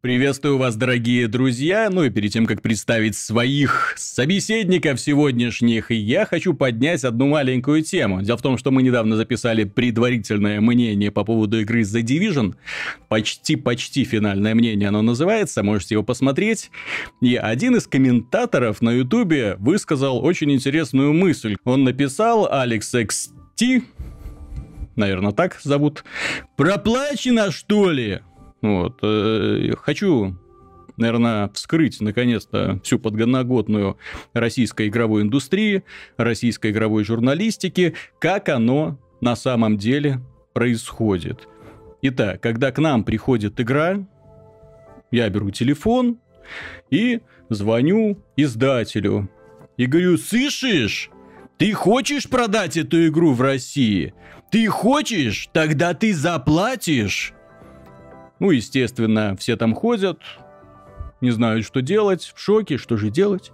Приветствую вас, дорогие друзья. Ну и перед тем, как представить своих собеседников сегодняшних, я хочу поднять одну маленькую тему. Дело в том, что мы недавно записали предварительное мнение по поводу игры The Division. Почти-почти финальное мнение оно называется, можете его посмотреть. И один из комментаторов на ютубе высказал очень интересную мысль. Он написал Алекс XT, наверное, так зовут. Проплачено, что ли? Вот. Э, хочу наверное, вскрыть наконец-то всю подноготную российской игровой индустрии, российской игровой журналистики, как оно на самом деле происходит. Итак, когда к нам приходит игра, я беру телефон и звоню издателю. И говорю, слышишь, ты хочешь продать эту игру в России? Ты хочешь? Тогда ты заплатишь. Ну, естественно, все там ходят, не знают, что делать, в шоке, что же делать.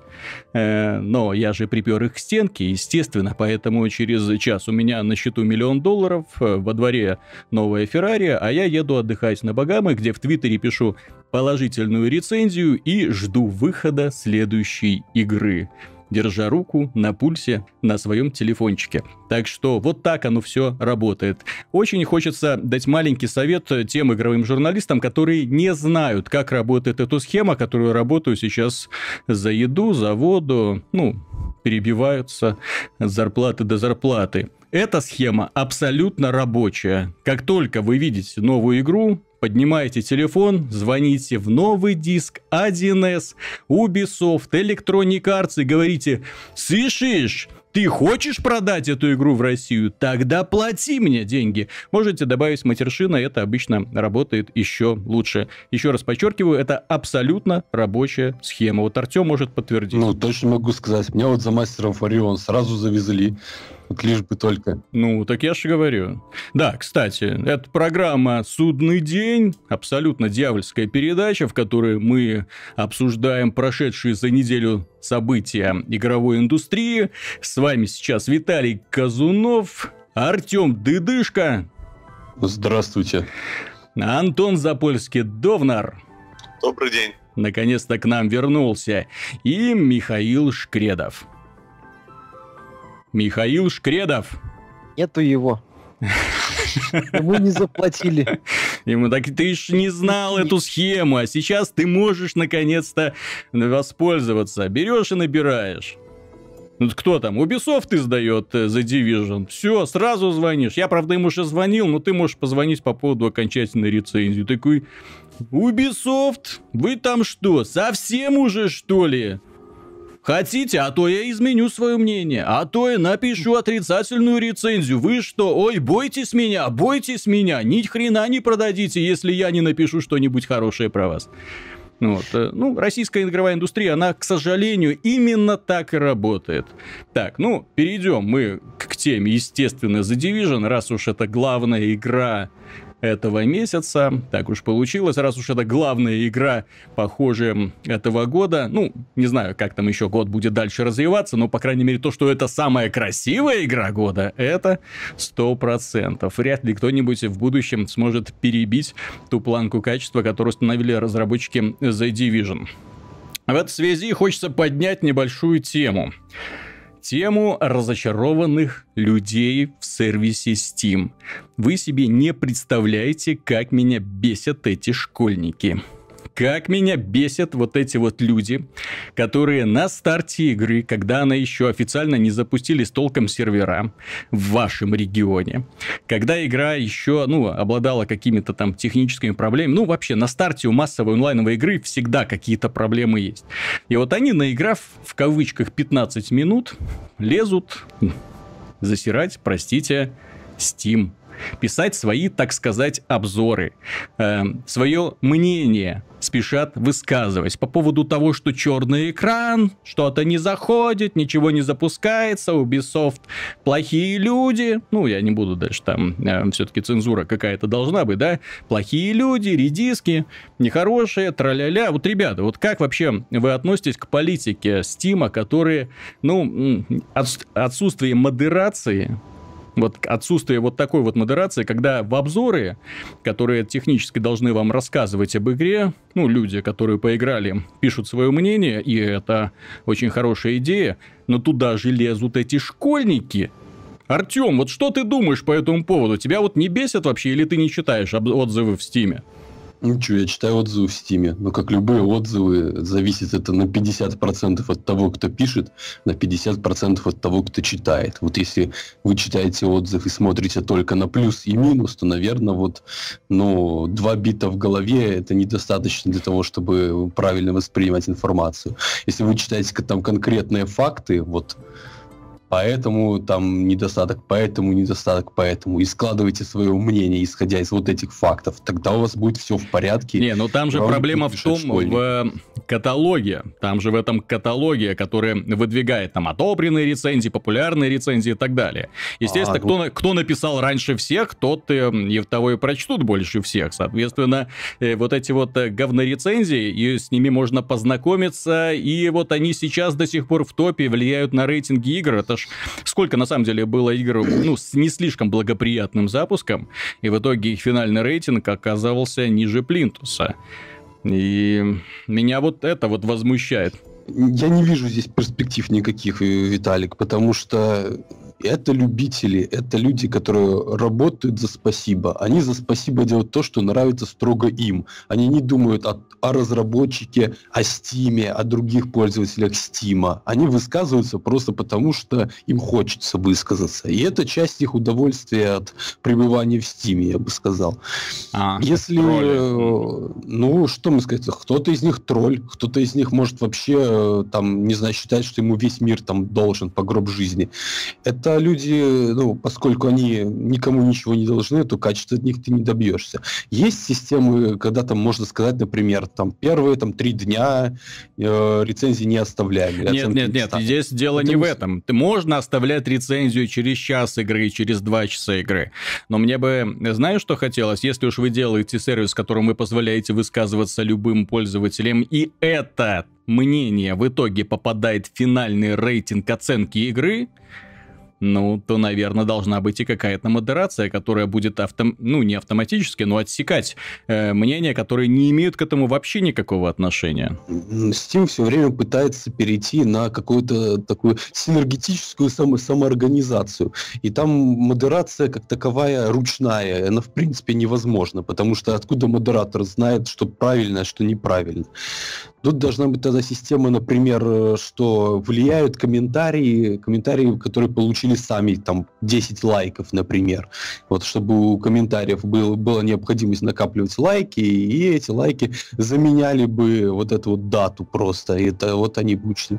Э, но я же припер их к стенке, естественно, поэтому через час у меня на счету миллион долларов, э, во дворе новая Феррари, а я еду отдыхать на Багамы, где в Твиттере пишу положительную рецензию и жду выхода следующей игры держа руку на пульсе на своем телефончике. Так что вот так оно все работает. Очень хочется дать маленький совет тем игровым журналистам, которые не знают, как работает эта схема, которую работаю сейчас за еду, за воду, ну, перебиваются зарплаты до зарплаты. Эта схема абсолютно рабочая. Как только вы видите новую игру, поднимаете телефон, звоните в новый диск 1С, Ubisoft, Electronic Arts и говорите «Слышишь, ты хочешь продать эту игру в Россию? Тогда плати мне деньги. Можете добавить матершина, это обычно работает еще лучше. Еще раз подчеркиваю, это абсолютно рабочая схема. Вот Артем может подтвердить. Ну, точно могу сказать. Меня вот за мастером Фарион сразу завезли. Вот лишь бы только. Ну, так я же говорю. Да, кстати, это программа «Судный день», абсолютно дьявольская передача, в которой мы обсуждаем прошедшие за неделю события игровой индустрии. С вами сейчас Виталий Казунов, Артем Дыдышко. Здравствуйте. Антон Запольский-Довнар. Добрый день. Наконец-то к нам вернулся. И Михаил Шкредов. Михаил Шкредов. Нету его. Ему не заплатили. Ему так ты ж не знал эту схему, а сейчас ты можешь наконец-то воспользоваться. Берешь и набираешь. Ну, кто там? Ubisoft издает э, The Division. Все, сразу звонишь. Я, правда, ему уже звонил, но ты можешь позвонить по поводу окончательной рецензии. Такой, Ubisoft, вы там что, совсем уже, что ли? Хотите, а то я изменю свое мнение, а то я напишу отрицательную рецензию. Вы что, ой, бойтесь меня, бойтесь меня, ни хрена не продадите, если я не напишу что-нибудь хорошее про вас. Вот. Э, ну, российская игровая индустрия, она, к сожалению, именно так и работает. Так, ну, перейдем мы к теме, естественно, The Division, раз уж это главная игра этого месяца. Так уж получилось, раз уж это главная игра, похоже, этого года. Ну, не знаю, как там еще год будет дальше развиваться, но, по крайней мере, то, что это самая красивая игра года, это сто процентов. Вряд ли кто-нибудь в будущем сможет перебить ту планку качества, которую установили разработчики The Division. В этой связи хочется поднять небольшую тему тему разочарованных людей в сервисе Steam. Вы себе не представляете, как меня бесят эти школьники. Как меня бесят вот эти вот люди, которые на старте игры, когда она еще официально не запустились толком сервера в вашем регионе, когда игра еще, ну, обладала какими-то там техническими проблемами, ну, вообще на старте у массовой онлайновой игры всегда какие-то проблемы есть. И вот они, наиграв в кавычках 15 минут, лезут засирать, простите, Steam писать свои, так сказать, обзоры, э, свое мнение спешат высказывать по поводу того, что черный экран, что-то не заходит, ничего не запускается, Ubisoft плохие люди, ну, я не буду дальше там, э, все-таки цензура какая-то должна быть, да, плохие люди, редиски, нехорошие, траля-ля. Вот, ребята, вот как вообще вы относитесь к политике Стима, которые, ну, от, отсутствие модерации Вот отсутствие вот такой вот модерации, когда в обзоры, которые технически должны вам рассказывать об игре, ну, люди, которые поиграли, пишут свое мнение, и это очень хорошая идея, но туда же лезут эти школьники. Артем, вот что ты думаешь по этому поводу? Тебя вот не бесит вообще, или ты не читаешь отзывы в Стиме? Ну что, я читаю отзывы в Стиме. Но как любые отзывы, зависит это на 50% от того, кто пишет, на 50% от того, кто читает. Вот если вы читаете отзыв и смотрите только на плюс и минус, то, наверное, вот ну, два бита в голове это недостаточно для того, чтобы правильно воспринимать информацию. Если вы читаете там конкретные факты, вот поэтому там недостаток, поэтому недостаток, поэтому. И складывайте свое мнение, исходя из вот этих фактов. Тогда у вас будет все в порядке. Не, ну там же проблема в том, школьник. в каталоге. Там же в этом каталоге, который выдвигает там одобренные рецензии, популярные рецензии и так далее. Естественно, а, кто, ну... кто написал раньше всех, тот э, и того и прочтут больше всех. Соответственно, э, вот эти вот э, говнорецензии, и с ними можно познакомиться, и вот они сейчас до сих пор в топе влияют на рейтинги игр. Это ж сколько на самом деле было игр, ну, с не слишком благоприятным запуском, и в итоге их финальный рейтинг оказывался ниже Плинтуса. И меня вот это вот возмущает. Я не вижу здесь перспектив никаких, Виталик, потому что это любители, это люди, которые работают за спасибо. Они за спасибо делают то, что нравится строго им. Они не думают о, о разработчике, о Стиме, о других пользователях Стима. Они высказываются просто потому, что им хочется высказаться. И это часть их удовольствия от пребывания в Стиме, я бы сказал. А, Если, тролли. ну, что мы сказать, кто-то из них тролль, кто-то из них может вообще, э, там, не знаю, считать, что ему весь мир там должен по гроб жизни. Это это люди, ну, поскольку они никому ничего не должны, то качества от них ты не добьешься. Есть системы, когда там можно сказать, например, там первые там три дня э, рецензии не оставляем. Нет, нет, нет, ставим. здесь дело это не в этом. Ты можно оставлять рецензию через час игры, через два часа игры. Но мне бы, знаешь, что хотелось? Если уж вы делаете сервис, которым вы позволяете высказываться любым пользователям, и это мнение в итоге попадает в финальный рейтинг оценки игры, ну, то, наверное, должна быть и какая-то модерация, которая будет, автом... ну, не автоматически, но отсекать э, мнения, которые не имеют к этому вообще никакого отношения. Steam все время пытается перейти на какую-то такую синергетическую само самоорганизацию. И там модерация как таковая ручная, она в принципе невозможна, потому что откуда модератор знает, что правильно, а что неправильно. Тут должна быть тогда система, например, э, что влияют комментарии, комментарии, которые получили сами, там, 10 лайков, например. Вот, чтобы у комментариев был, была необходимость накапливать лайки, и эти лайки заменяли бы вот эту вот дату просто. И это вот они бы учли.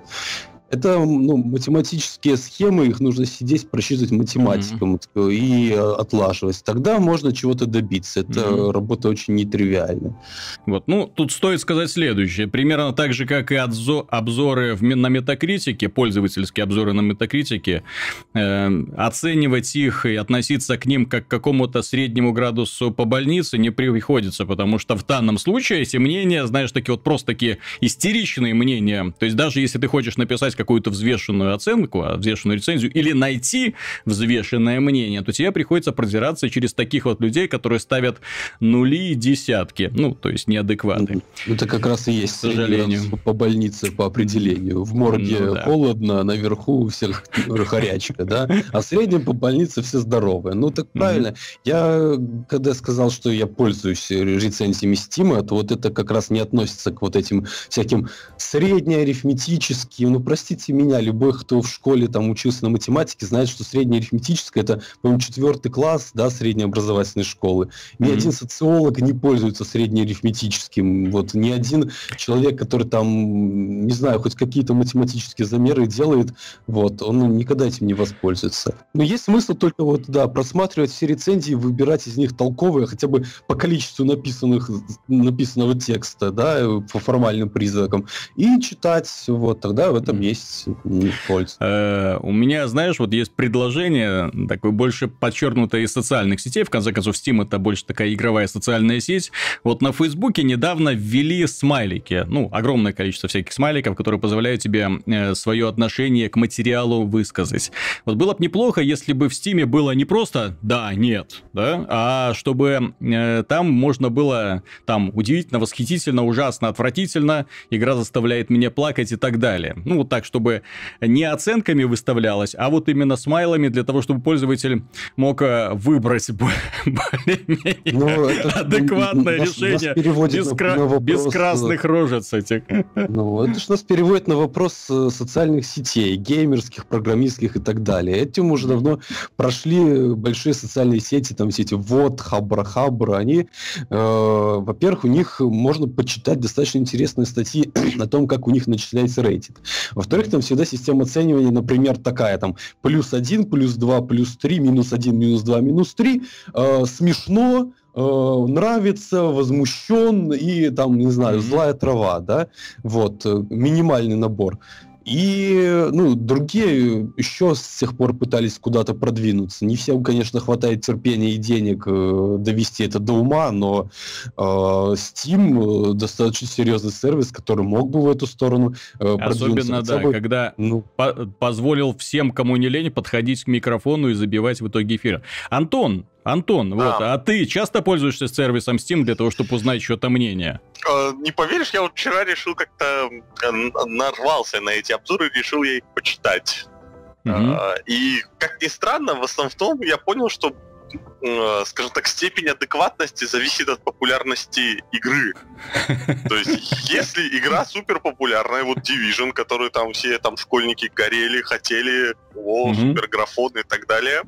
Это ну, математические схемы, их нужно сидеть, просчитывать математиком mm-hmm. и э, отлаживать. Тогда можно чего-то добиться. Это mm-hmm. работа очень нетривиальная. Вот, ну, тут стоит сказать следующее. Примерно так же, как и отзо- обзоры в, на метакритике, пользовательские обзоры на метакритике, э, оценивать их и относиться к ним как к какому-то среднему градусу по больнице не приходится, потому что в данном случае эти мнения, знаешь, такие вот просто такие истеричные мнения. То есть даже если ты хочешь написать какую-то взвешенную оценку, а, взвешенную рецензию, или найти взвешенное мнение, то тебе приходится продираться через таких вот людей, которые ставят нули и десятки. Ну, то есть неадекваты. Ну, это как раз и есть, к сожалению. По больнице, по определению. В морге ну, да. холодно, наверху у всех горячка, да? А в среднем по больнице все здоровые. Ну, так правильно. Я, когда сказал, что я пользуюсь рецензиями Стима, то вот это как раз не относится к вот этим всяким среднеарифметическим, ну, простите, простите меня, любой, кто в школе там учился на математике, знает, что среднее арифметическое это, по-моему, четвертый класс, да, среднеобразовательной школы. Ни mm-hmm. один социолог не пользуется среднеарифметическим. Вот ни один человек, который там, не знаю, хоть какие-то математические замеры делает, вот, он никогда этим не воспользуется. Но есть смысл только вот, да, просматривать все рецензии, выбирать из них толковые, хотя бы по количеству написанных, написанного текста, да, по формальным признакам, и читать, вот, тогда в этом есть есть польза. Э, у меня, знаешь, вот есть предложение, такое больше подчеркнутое из социальных сетей. В конце концов, Steam это больше такая игровая социальная сеть. Вот на Фейсбуке недавно ввели смайлики. Ну, огромное количество всяких смайликов, которые позволяют тебе э, свое отношение к материалу высказать. Вот было бы неплохо, если бы в Steam было не просто «да», «нет», да, а чтобы э, там можно было там удивительно, восхитительно, ужасно, отвратительно, игра заставляет меня плакать и так далее. Ну, вот так, чтобы не оценками выставлялось, а вот именно смайлами для того, чтобы пользователь мог э, выбрать более-менее ну, адекватное решение без, кра... без э, красных рожец этих. Ну, это же нас переводит на вопрос э, социальных сетей, геймерских, программистских и так далее. Этим уже давно прошли большие социальные сети, там все эти вот, хабра, хабра, они, э, во-первых, у них можно почитать достаточно интересные статьи о том, как у них начисляется рейтинг. Во-вторых, там всегда система оценивания, например, такая, там, плюс 1, плюс 2, плюс 3, минус 1, минус 2, минус 3, э, смешно, э, нравится, возмущен и там, не знаю, злая трава, да, вот, э, минимальный набор. И ну, другие еще с тех пор пытались куда-то продвинуться. Не всем, конечно, хватает терпения и денег э, довести это до ума, но э, Steam э, достаточно серьезный сервис, который мог бы в эту сторону э, Особенно, да, бы, когда ну... по позволил всем, кому не лень, подходить к микрофону и забивать в итоге эфир. Антон, Антон, да. вот, а ты часто пользуешься сервисом Steam для того, чтобы узнать что-то мнение? Э, не поверишь, я вот вчера решил как-то э, нарвался на эти обзоры, решил я их почитать. Угу. И, как ни странно, в основном я понял, что скажем так, степень адекватности зависит от популярности игры. То есть, если игра супер популярная, вот Division, который там все там школьники горели, хотели, о, супер графон и так далее,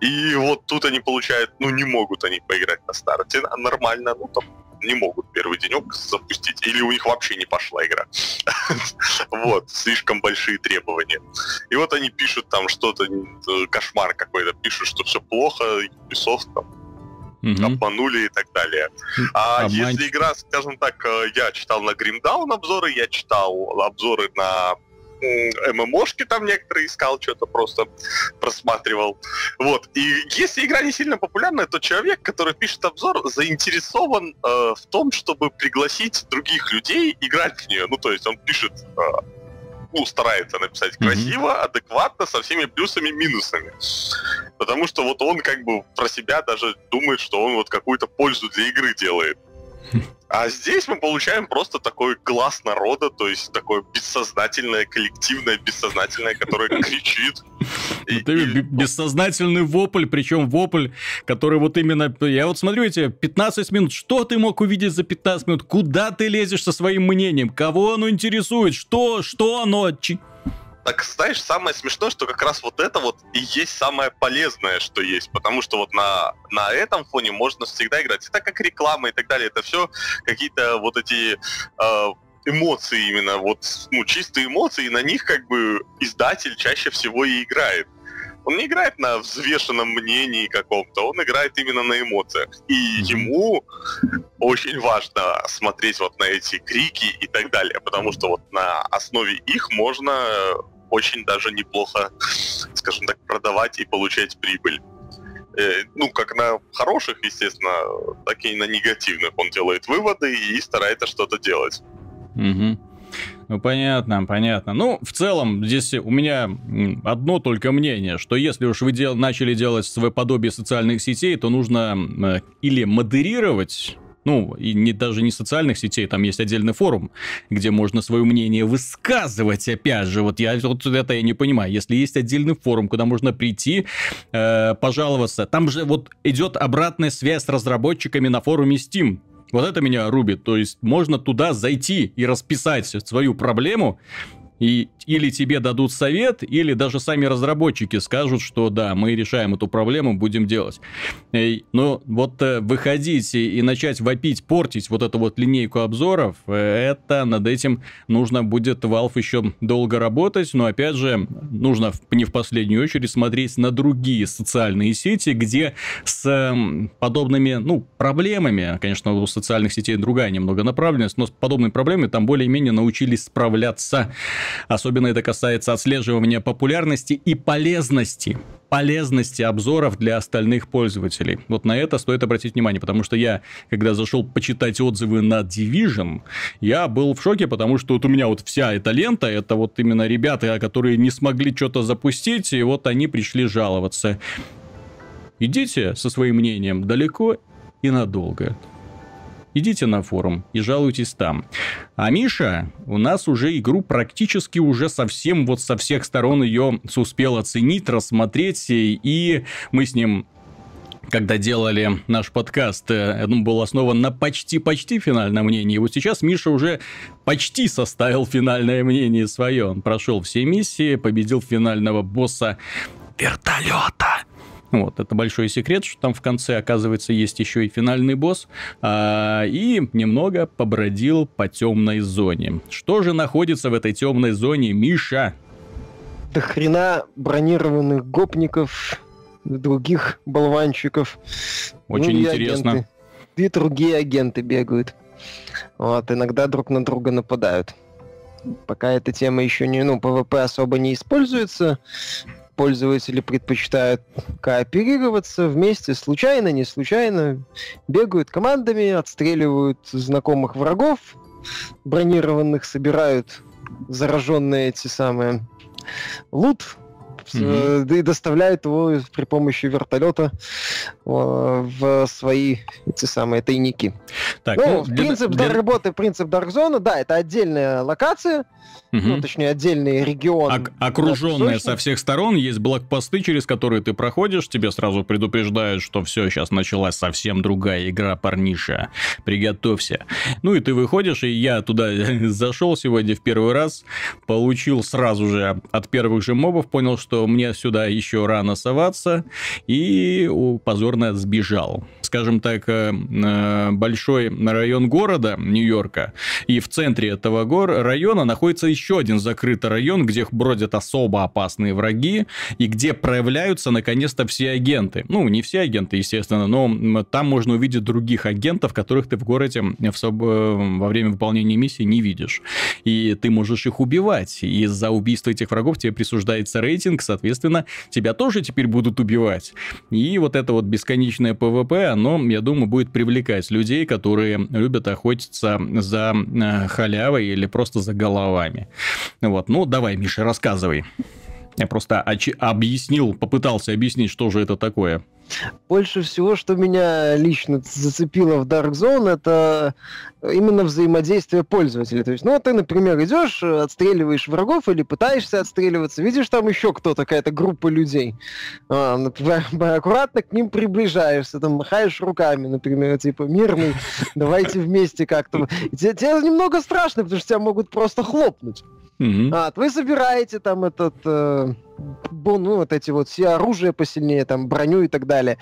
и вот тут они получают, ну не могут они поиграть на старте нормально, ну там не могут первый денек запустить, или у них вообще не пошла игра. Вот, слишком большие требования. И вот они пишут там что-то, э, кошмар какой-то, пишут, что все плохо, Ubisoft там угу. обманули и так далее. А если игра, скажем так, э, я читал на Grimdown обзоры, я читал обзоры на ММОшки там некоторые искал, что-то просто просматривал. Вот. И если игра не сильно популярная, то человек, который пишет обзор, заинтересован э, в том, чтобы пригласить других людей играть в нее. Ну, то есть он пишет э, ну, старается написать красиво, mm-hmm. адекватно, со всеми плюсами и минусами. Потому что вот он как бы про себя даже думает, что он вот какую-то пользу для игры делает. А здесь мы получаем просто такой глаз народа, то есть такое бессознательное, коллективное, бессознательное, которое кричит. Вот и, бессознательный вопль, причем вопль, который вот именно... Я вот смотрю эти 15 минут, что ты мог увидеть за 15 минут? Куда ты лезешь со своим мнением? Кого оно интересует? Что? Что оно? Так знаешь, самое смешное, что как раз вот это вот и есть самое полезное, что есть, потому что вот на, на этом фоне можно всегда играть. Это как реклама и так далее, это все какие-то вот эти э, эмоции именно, вот, ну, чистые эмоции, и на них как бы издатель чаще всего и играет. Он не играет на взвешенном мнении каком-то, он играет именно на эмоциях. И ему очень важно смотреть вот на эти крики и так далее, потому что вот на основе их можно очень даже неплохо, скажем так, продавать и получать прибыль. Э, ну, как на хороших, естественно, так и на негативных. Он делает выводы и старается что-то делать. Угу. Ну, понятно, понятно. Ну, в целом, здесь у меня одно только мнение, что если уж вы дел начали делать свое подобие социальных сетей, то нужно э, или модерировать ну, и не, даже не социальных сетей, там есть отдельный форум, где можно свое мнение высказывать, опять же, вот я вот это я не понимаю, если есть отдельный форум, куда можно прийти, э, пожаловаться, там же вот идет обратная связь с разработчиками на форуме Steam, вот это меня рубит. То есть можно туда зайти и расписать свою проблему, и или тебе дадут совет, или даже сами разработчики скажут, что да, мы решаем эту проблему, будем делать. Но вот э, выходить и начать вопить, портить вот эту вот линейку обзоров, э, это над этим нужно будет Valve еще долго работать, но опять же, нужно не в последнюю очередь смотреть на другие социальные сети, где с подобными, ну, проблемами, конечно, у социальных сетей другая немного направленность, но с подобными проблемами там более-менее научились справляться. Особенно это касается отслеживания популярности и полезности полезности обзоров для остальных пользователей. Вот на это стоит обратить внимание, потому что я, когда зашел почитать отзывы на Division, я был в шоке, потому что вот у меня вот вся эта лента, это вот именно ребята, которые не смогли что-то запустить, и вот они пришли жаловаться. Идите со своим мнением далеко и надолго идите на форум и жалуйтесь там. А Миша у нас уже игру практически уже совсем вот со всех сторон ее успел оценить, рассмотреть, и мы с ним когда делали наш подкаст, э, он был основан на почти-почти финальном мнении. Вот сейчас Миша уже почти составил финальное мнение свое. Он прошел все миссии, победил финального босса вертолета. Вот, это большой секрет, что там в конце, оказывается, есть еще и финальный босс. А, и немного побродил по темной зоне. Что же находится в этой темной зоне, Миша? До хрена бронированных гопников, других болванчиков. Очень ну, интересно. Агенты. И другие агенты бегают. Вот, иногда друг на друга нападают. Пока эта тема еще не, ну, ПВП особо не используется, пользователи предпочитают кооперироваться вместе, случайно, не случайно, бегают командами, отстреливают знакомых врагов, бронированных собирают зараженные эти самые лут, mm-hmm. и доставляют его при помощи вертолета в свои эти самые тайники. Так, ну, ну, принцип для... работы, принцип Dark Zone, да, это отдельная локация, Угу. Ну, точнее, отдельный регион. Ок- окруженные со всех сторон, есть блокпосты, через которые ты проходишь, тебе сразу предупреждают, что все, сейчас началась совсем другая игра, парниша. Приготовься. Ну и ты выходишь, и я туда зашел сегодня в первый раз, получил сразу же от первых же мобов, понял, что мне сюда еще рано соваться, и позорно сбежал. Скажем так, э, э, большой район города Нью-Йорка, и в центре этого гор района находится еще один закрытый район, где бродят особо опасные враги, и где проявляются наконец-то все агенты. Ну, не все агенты, естественно, но там можно увидеть других агентов, которых ты в городе в соб... Э, во время выполнения миссии не видишь. И ты можешь их убивать. И из-за убийства этих врагов тебе присуждается рейтинг, соответственно, тебя тоже теперь будут убивать. И вот это вот бесконечное ПВП, оно, я думаю, будет привлекать людей, которые любят охотиться за э, халявой или просто за головами. Вот, ну давай, Миша, рассказывай. Я просто объяснил, попытался объяснить, что же это такое. Больше всего, что меня лично зацепило в Dark Zone, это именно взаимодействие пользователей. То есть, ну, ты, например, идешь, отстреливаешь врагов или пытаешься отстреливаться, видишь там еще кто-то, какая-то группа людей. А, например, аккуратно к ним приближаешься, там, махаешь руками, например, типа, мирный, давайте вместе как-то. Тебе, тебе немного страшно, потому что тебя могут просто хлопнуть. Mm-hmm. А, вы собираете там этот, э, ну, вот эти вот все оружия посильнее, там, броню и так далее.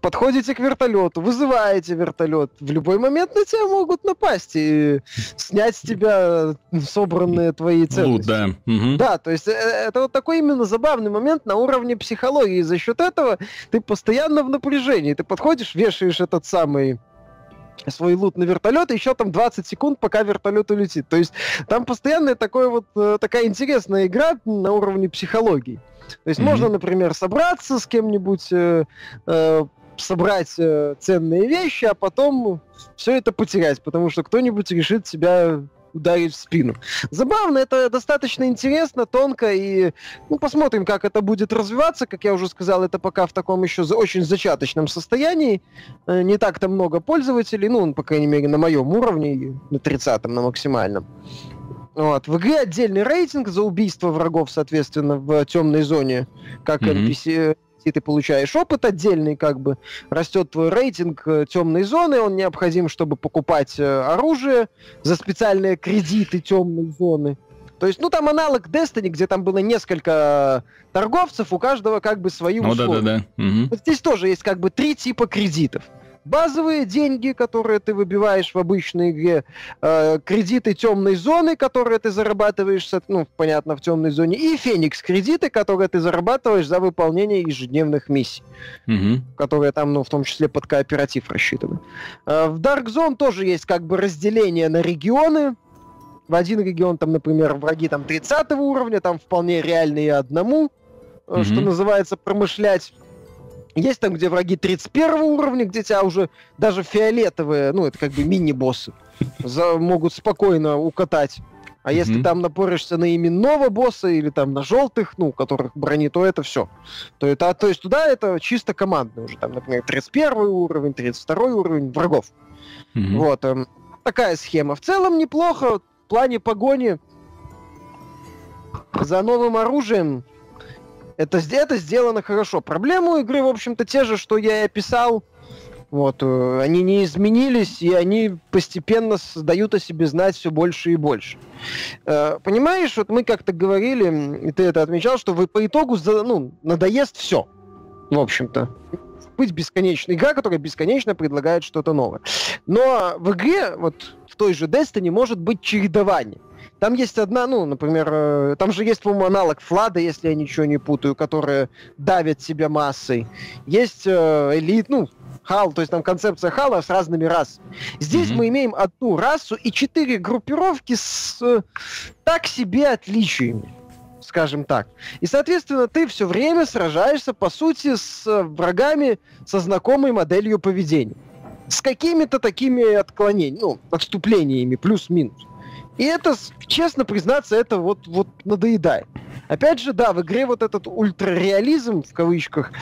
Подходите к вертолету, вызываете вертолет. В любой момент на тебя могут напасть и снять с тебя собранные твои ценности. Ну, да. Mm-hmm. Да, то есть э, это вот такой именно забавный момент на уровне психологии. И за счет этого ты постоянно в напряжении. Ты подходишь, вешаешь этот самый свой лут на вертолет, и еще там 20 секунд, пока вертолет улетит. То есть там постоянная такой вот, э, такая интересная игра на уровне психологии. То есть mm-hmm. можно, например, собраться с кем-нибудь, э, э, собрать э, ценные вещи, а потом все это потерять, потому что кто-нибудь решит себя ударить в спину. Забавно, это достаточно интересно, тонко, и ну, посмотрим, как это будет развиваться. Как я уже сказал, это пока в таком еще очень зачаточном состоянии. Э, не так-то много пользователей, ну, по крайней мере, на моем уровне, на 30-м, на максимальном. Вот. В игре отдельный рейтинг за убийство врагов, соответственно, в темной зоне, как mm-hmm. NPC и ты получаешь опыт отдельный, как бы растет твой рейтинг э, темной зоны, он необходим, чтобы покупать э, оружие за специальные кредиты темной зоны. То есть, ну, там аналог Destiny, где там было несколько торговцев, у каждого как бы свои условия. Ну, да-да-да. Угу. Вот здесь тоже есть как бы три типа кредитов базовые деньги, которые ты выбиваешь в обычной игре, э, кредиты темной зоны, которые ты зарабатываешь, ну, понятно, в темной зоне, и Феникс кредиты, которые ты зарабатываешь за выполнение ежедневных миссий, угу. которые там, ну, в том числе под кооператив рассчитаны. Э, в Dark Zone тоже есть как бы разделение на регионы, в один регион там, например, враги там 30 уровня, там вполне реальные одному, mm-hmm. что называется, промышлять. Есть там, где враги 31 уровня, где тебя уже даже фиолетовые, ну, это как бы мини-боссы, могут спокойно укатать. А mm-hmm. если там напоришься на именного босса или там на желтых, ну, которых брони, то это все. То, это, то есть туда это чисто командный уже. Там, например, 31 уровень, 32 уровень врагов. Mm-hmm. Вот. Эм, такая схема. В целом неплохо. В плане погони за новым оружием это, это сделано хорошо. Проблемы у игры, в общем-то, те же, что я и описал. Вот, э, они не изменились, и они постепенно дают о себе знать все больше и больше. Э, понимаешь, вот мы как-то говорили, и ты это отмечал, что вы по итогу ну, надоест все. В общем-то быть бесконечной игра, которая бесконечно предлагает что-то новое. Но в игре, вот в той же Destiny, может быть чередование. Там есть одна, ну, например, э, там же есть, по-моему, аналог Флада, если я ничего не путаю, которая давит себя массой. Есть э, элит, ну, Хал, то есть там концепция Хала с разными расами. Здесь mm-hmm. мы имеем одну расу и четыре группировки с э, так себе отличиями скажем так. И, соответственно, ты все время сражаешься, по сути, с э, врагами со знакомой моделью поведения. С какими-то такими отклонениями, ну, отступлениями, плюс-минус. И это, честно признаться, это вот, вот надоедает. Опять же, да, в игре вот этот ультрареализм, в кавычках,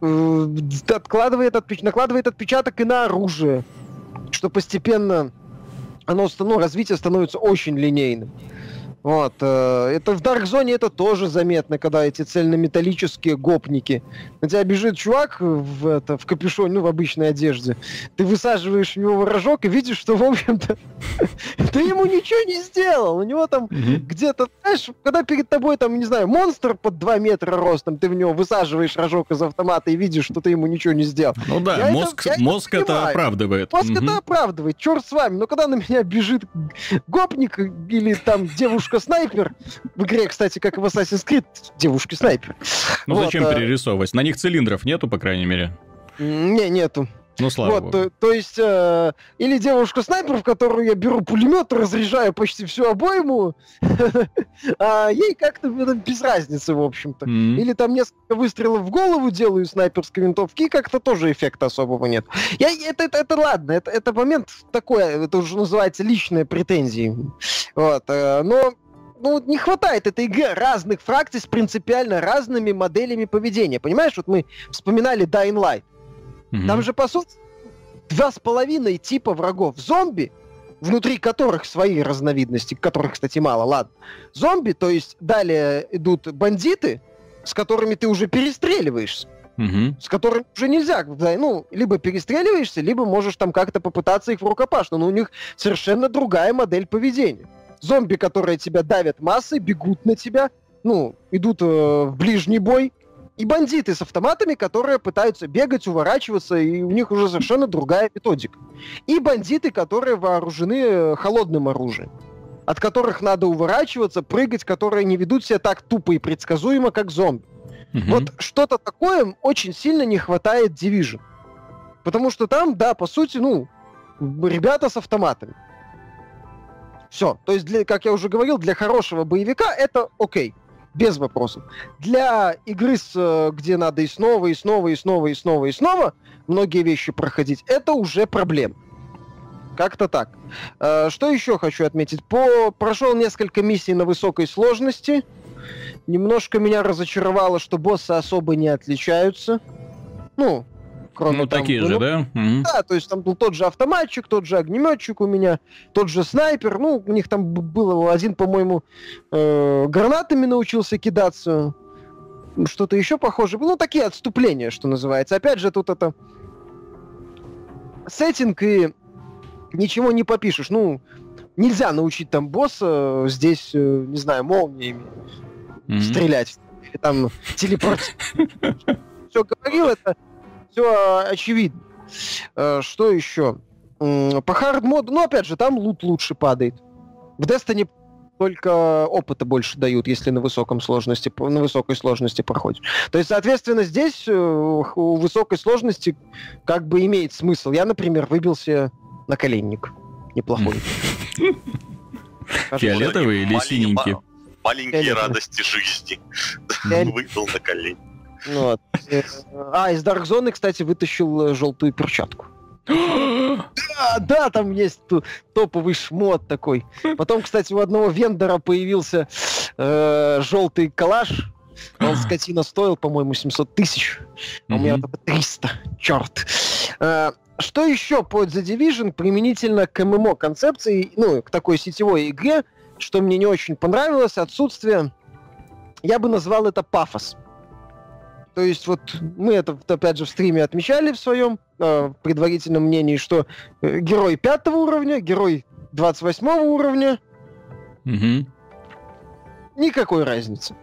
э, откладывает, отпеч... накладывает отпечаток и на оружие, что постепенно оно, ну, развитие становится очень линейным. Вот. Э, это в Dark Zone это тоже заметно, когда эти цельнометаллические гопники. На тебя бежит чувак в, это, в капюшоне, ну, в обычной одежде. Ты высаживаешь в него рожок и видишь, что, в общем-то, ты ему ничего не сделал. У него там где-то, знаешь, когда перед тобой, там, не знаю, монстр под 2 метра ростом, ты в него высаживаешь рожок из автомата и видишь, что ты ему ничего не сделал. Ну да, мозг, это оправдывает. Мозг это оправдывает, черт с вами. Но когда на меня бежит гопник или там девушка девушка-снайпер. В игре, кстати, как в Assassin's Creed, девушки-снайпер. Ну вот, зачем а... перерисовывать? На них цилиндров нету, по крайней мере. Не, нету. Ну, слава вот, богу. То, то есть, э, или девушка-снайпер, в которую я беру пулемет, разряжаю почти всю обойму, а ей как-то без разницы, в общем-то. Mm-hmm. Или там несколько выстрелов в голову делаю снайперской винтовки, и как-то тоже эффекта особого нет. Я, это, это, это ладно, это, это момент такой, это уже называется личные претензии. Вот, э, но ну, не хватает этой игры разных фракций с принципиально разными моделями поведения. Понимаешь, вот мы вспоминали Dying Light. Mm-hmm. Там же, по сути, два с половиной типа врагов. Зомби, внутри которых свои разновидности, которых, кстати, мало, ладно. Зомби, то есть далее идут бандиты, с которыми ты уже перестреливаешься. Угу. С которыми уже нельзя, ну, либо перестреливаешься, либо можешь там как-то попытаться их в рукопашную, но у них совершенно другая модель поведения. Зомби, которые тебя давят массой, бегут на тебя, ну, идут э, в ближний бой, и бандиты с автоматами, которые пытаются бегать, уворачиваться, и у них уже совершенно другая методика. И бандиты, которые вооружены э, холодным оружием, от которых надо уворачиваться, прыгать, которые не ведут себя так тупо и предсказуемо, как зомби. Угу. Вот что-то такое очень сильно не хватает Division. Потому что там, да, по сути, ну, ребята с автоматами. Все. То есть, для, как я уже говорил, для хорошего боевика это окей без вопросов. Для игры, с, э, где надо и снова, и снова, и снова, и снова, и снова многие вещи проходить, это уже проблема. Как-то так. Э, что еще хочу отметить? По... Прошел несколько миссий на высокой сложности. Немножко меня разочаровало, что боссы особо не отличаются. Ну, Кроме, ну, там, такие ну, же, да? Да, то есть там был тот же автоматчик, тот же огнеметчик у меня, тот же снайпер. Ну, у них там было один, по-моему, э, гранатами научился кидаться. Что-то еще похоже. Ну, такие отступления, что называется. Опять же, тут это сеттинг и ничего не попишешь. Ну, нельзя научить там босса здесь, э, не знаю, молниями mm-hmm. стрелять. Или там телепорт. Все говорил, это все очевидно. Э, что еще? По хардмоду, ну, опять же, там лут лучше падает. В Destiny только опыта больше дают, если на высоком сложности, на высокой сложности проходишь. То есть, соответственно, здесь э, у высокой сложности как бы имеет смысл. Я, например, выбился на коленник. Неплохой. Фиолетовые или синенькие? Маленькие радости жизни. Выдал на колени. Вот. А, из Dark Zone, кстати, вытащил э, желтую перчатку. да, да, там есть топовый шмот такой. Потом, кстати, у одного вендора появился э, желтый калаш. Он, скотина, стоил, по-моему, 700 тысяч. А у меня только 300. Черт. Э, что еще по The Division применительно к ММО концепции, ну, к такой сетевой игре, что мне не очень понравилось, отсутствие, я бы назвал это пафос. То есть вот мы это, опять же, в стриме отмечали в своем э, предварительном мнении, что э, герой пятого уровня, герой 28 уровня. Угу. Никакой разницы.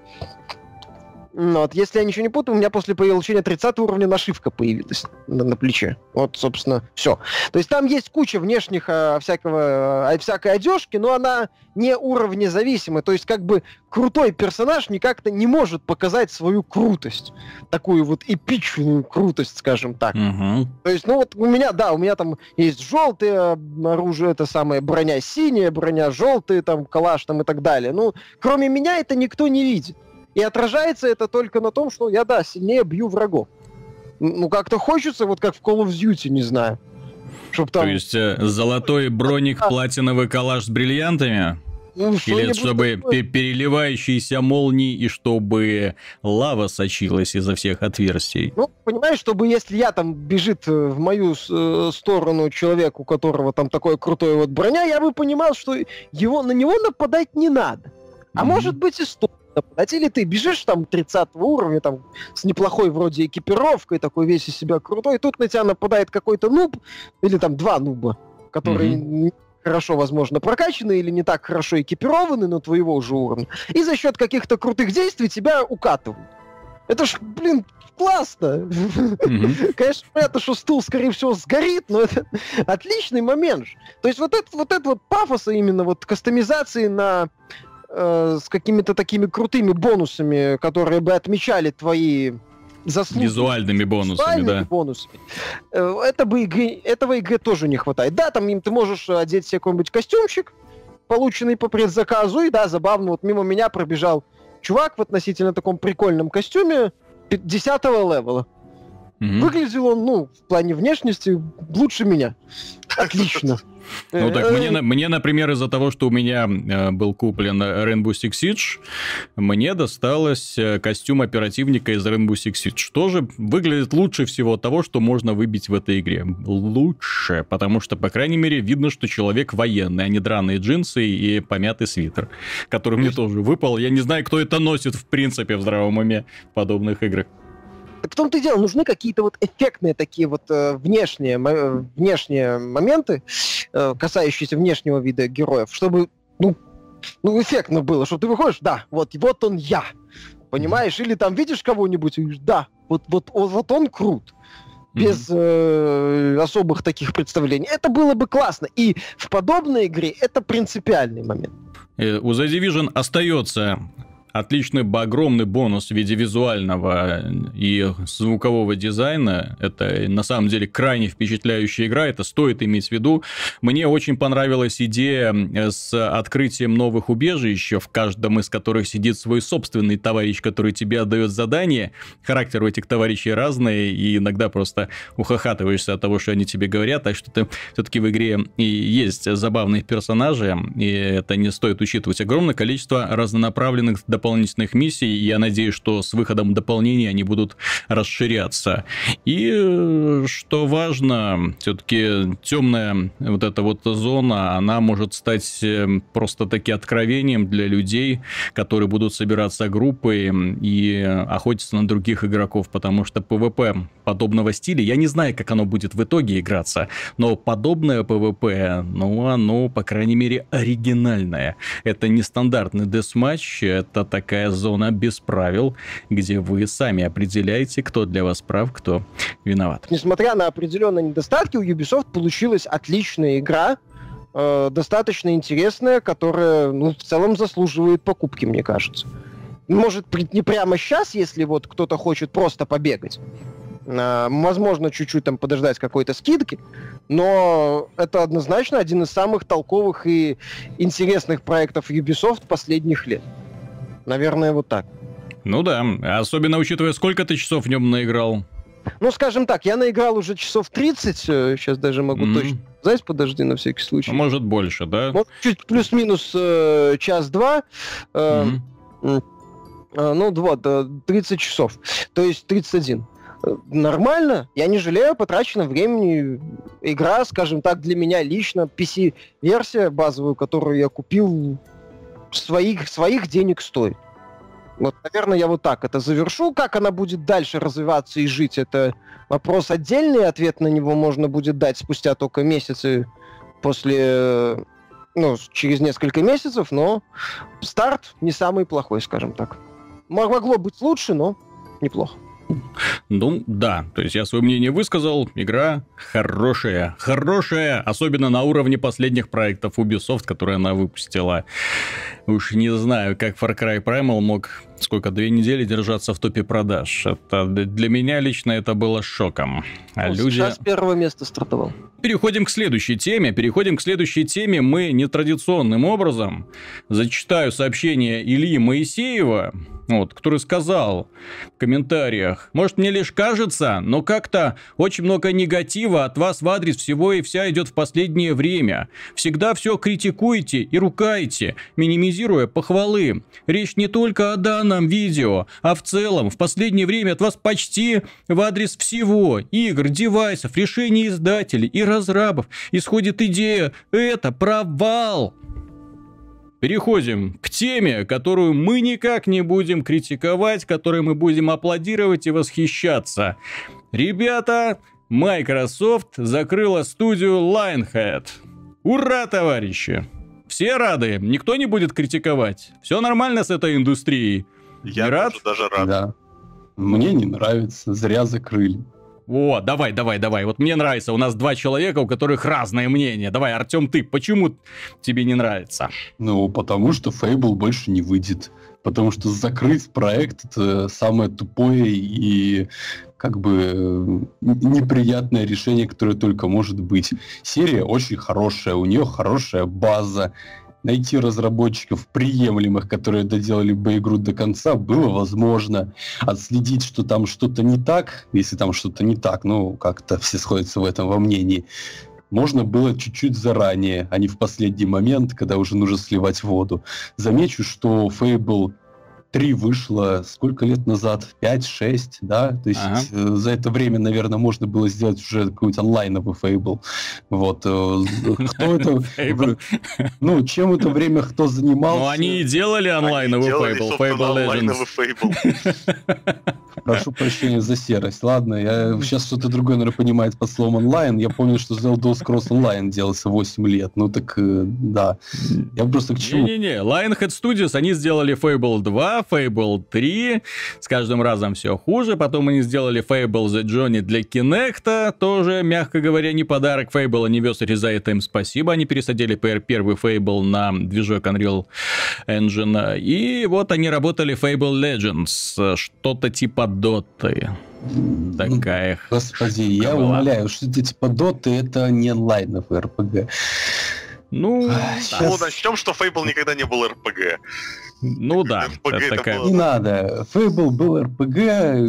Ну, вот, если я ничего не путаю, у меня после получения 30 уровня нашивка появилась на, на плече. Вот, собственно, все. То есть там есть куча внешних а, всякого, а, всякой одежки, но она не уровне зависимая. То есть как бы крутой персонаж никак-то не может показать свою крутость. Такую вот эпичную крутость, скажем так. Угу. То есть, ну вот у меня, да, у меня там есть желтое оружие, это самое броня синяя, броня желтая, там калаш там и так далее. Ну, кроме меня это никто не видит. И отражается это только на том, что я, да, сильнее бью врагов. Ну, как-то хочется, вот как в Call of Duty, не знаю. Чтоб там... То есть э, золотой броник, платиновый коллаж с бриллиантами? Ну, Или чтобы такое? переливающиеся молнии и чтобы лава сочилась изо всех отверстий? Ну, понимаешь, чтобы если я там бежит э, в мою э, сторону человек, у которого там такое крутое вот броня, я бы понимал, что его, на него нападать не надо. А mm-hmm. может быть и стоит нападать. Или ты бежишь там 30 уровня, там, с неплохой вроде экипировкой, такой весь из себя крутой, и тут на тебя нападает какой-то нуб, или там два нуба, которые mm-hmm. хорошо, возможно, прокачаны или не так хорошо экипированы, но твоего уже уровня. И за счет каких-то крутых действий тебя укатывают. Это ж, блин, классно. Mm-hmm. Конечно, понятно, что стул, скорее всего, сгорит, но это отличный момент. То есть вот это вот, это вот пафоса именно вот кастомизации на э, с какими-то такими крутыми бонусами, которые бы отмечали твои заслуги. Визуальными бонусами, да. бонусами. Э, это бы игры, этого игры тоже не хватает. Да, там им ты можешь одеть себе какой-нибудь костюмчик, полученный по предзаказу, и да, забавно, вот мимо меня пробежал чувак в относительно таком прикольном костюме 10 левела. Mm-hmm. Выглядел он, ну, в плане внешности лучше меня. Отлично. Ну так мне, мне, например, из-за того, что у меня э, был куплен Rainbow Six Siege, мне досталось э, костюм оперативника из Rainbow Six Siege. Тоже выглядит лучше всего того, что можно выбить в этой игре. Лучше, потому что, по крайней мере, видно, что человек военный, а не драные джинсы и помятый свитер, который мне тоже выпал. Я не знаю, кто это носит, в принципе, в здравом уме в подобных играх. Так в том-то и дело, нужны какие-то вот эффектные такие вот э, внешние, м- внешние моменты, э, касающиеся внешнего вида героев, чтобы, ну, ну, эффектно было, что ты выходишь, да, вот, вот он я, понимаешь? Или там видишь кого-нибудь и говоришь, да, вот, вот, вот он крут без э, особых таких представлений. Это было бы классно. И в подобной игре это принципиальный момент. Э, у The Division остается отличный огромный бонус в виде визуального и звукового дизайна. Это на самом деле крайне впечатляющая игра, это стоит иметь в виду. Мне очень понравилась идея с открытием новых убежищ, в каждом из которых сидит свой собственный товарищ, который тебе отдает задание. Характер у этих товарищей разный, и иногда просто ухахатываешься от того, что они тебе говорят, так что ты все-таки в игре и есть забавные персонажи, и это не стоит учитывать. Огромное количество разнонаправленных дополнительных миссий, и я надеюсь, что с выходом дополнений они будут расширяться. И э, что важно, все-таки темная вот эта вот зона, она может стать э, просто таки откровением для людей, которые будут собираться группой и охотиться на других игроков, потому что PvP подобного стиля, я не знаю, как оно будет в итоге играться, но подобное PvP, ну, оно, по крайней мере, оригинальное. Это не стандартный десматч, это такая зона без правил, где вы сами определяете, кто для вас прав, кто виноват. Несмотря на определенные недостатки, у Ubisoft получилась отличная игра, э, достаточно интересная, которая ну, в целом заслуживает покупки, мне кажется. Может, не прямо сейчас, если вот кто-то хочет просто побегать, Э, возможно, чуть-чуть там подождать какой-то скидки, но это однозначно один из самых толковых и интересных проектов Ubisoft последних лет. Наверное, вот так. Ну да, особенно учитывая, сколько ты часов в нем наиграл. Ну, скажем так, я наиграл уже часов 30, сейчас э, даже могу mm-hmm. точно сказать, подожди, на всякий случай. Может, больше, да? Может, чуть плюс-минус э, час-два. Э, mm-hmm. э, ну, вот, 30 часов, то есть 31 э, нормально, я не жалею потраченного времени. Игра, скажем так, для меня лично, PC-версия базовую, которую я купил, своих, своих денег стоит. Вот, наверное, я вот так это завершу. Как она будет дальше развиваться и жить, это вопрос отдельный. Ответ на него можно будет дать спустя только месяцы после... Ну, через несколько месяцев, но старт не самый плохой, скажем так. Могло быть лучше, но неплохо. Ну, да. То есть я свое мнение высказал. Игра хорошая. Хорошая, особенно на уровне последних проектов Ubisoft, которые она выпустила. Уж не знаю, как Far Cry Primal мог сколько, две недели держаться в топе продаж. Это для меня лично это было шоком. А ну, люди... Сейчас первого места стартовал. Переходим к следующей теме. Переходим к следующей теме. Мы нетрадиционным образом зачитаю сообщение Ильи Моисеева, вот, который сказал в комментариях, может мне лишь кажется, но как-то очень много негатива от вас в адрес всего и вся идет в последнее время. Всегда все критикуете и рукаете, минимизируя похвалы. Речь не только о данном видео, а в целом в последнее время от вас почти в адрес всего игр, девайсов, решений издателей и разрабов исходит идея «это провал». Переходим к теме, которую мы никак не будем критиковать, которой мы будем аплодировать и восхищаться. Ребята, Microsoft закрыла студию Lionhead. Ура, товарищи! Все рады, никто не будет критиковать. Все нормально с этой индустрией. Я рад? даже рад. Да. Мне не нравится, зря закрыли. О, давай, давай, давай. Вот мне нравится. У нас два человека, у которых разное мнение. Давай, Артем, ты, почему тебе не нравится? Ну, потому что Fable больше не выйдет. Потому что закрыть проект это самое тупое и как бы неприятное решение, которое только может быть. Серия очень хорошая, у нее хорошая база найти разработчиков приемлемых, которые доделали бы игру до конца, было возможно. Отследить, что там что-то не так, если там что-то не так, ну, как-то все сходятся в этом во мнении, можно было чуть-чуть заранее, а не в последний момент, когда уже нужно сливать воду. Замечу, что Fable 3 вышло сколько лет назад? 5-6, да? То есть ага. э, за это время, наверное, можно было сделать уже какой-нибудь онлайновый фейбл. Вот. Э, кто это... Ну, чем это время кто занимался? Ну, они и делали онлайновый фейбл. Fable Legends. Прошу прощения за серость. Ладно, я сейчас что-то другое, наверное, понимает под словом онлайн. Я помню, что Zelda Scrolls Online делался 8 лет. Ну так, э, да. Я просто к чему? Не-не-не, Lionhead Studios, они сделали Fable 2, Fable 3, с каждым разом все хуже, потом они сделали Fable The Johnny для Kinect, тоже, мягко говоря, не подарок, Fable Anniversary за это им спасибо, они пересадили первый Fable на движок Unreal Engine, и вот они работали Fable Legends, что-то типа Доты. Такая. Господи, я была. умоляю, что-то типа Доты это не онлайновый РПГ. Ну, сейчас... ну, начнем, что Fable никогда не был РПГ. Ну да, это такая... Не надо. Fable был РПГ,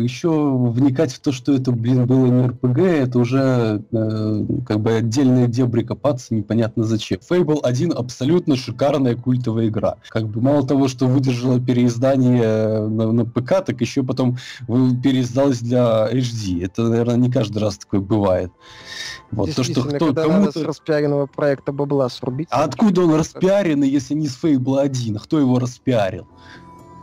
еще вникать в то, что это, блин, было не РПГ, это уже э, как бы отдельные дебри копаться непонятно зачем. Fable 1 абсолютно шикарная культовая игра. Как бы мало того, что выдержала переиздание на, на ПК, так еще потом переиздалась для HD. Это, наверное, не каждый раз такое бывает. Вот, то, что кто, когда кому-то... надо с распиаренного проекта бабла срубить. А откуда он распиаренный, если не с Fable 1? Кто его распиарил?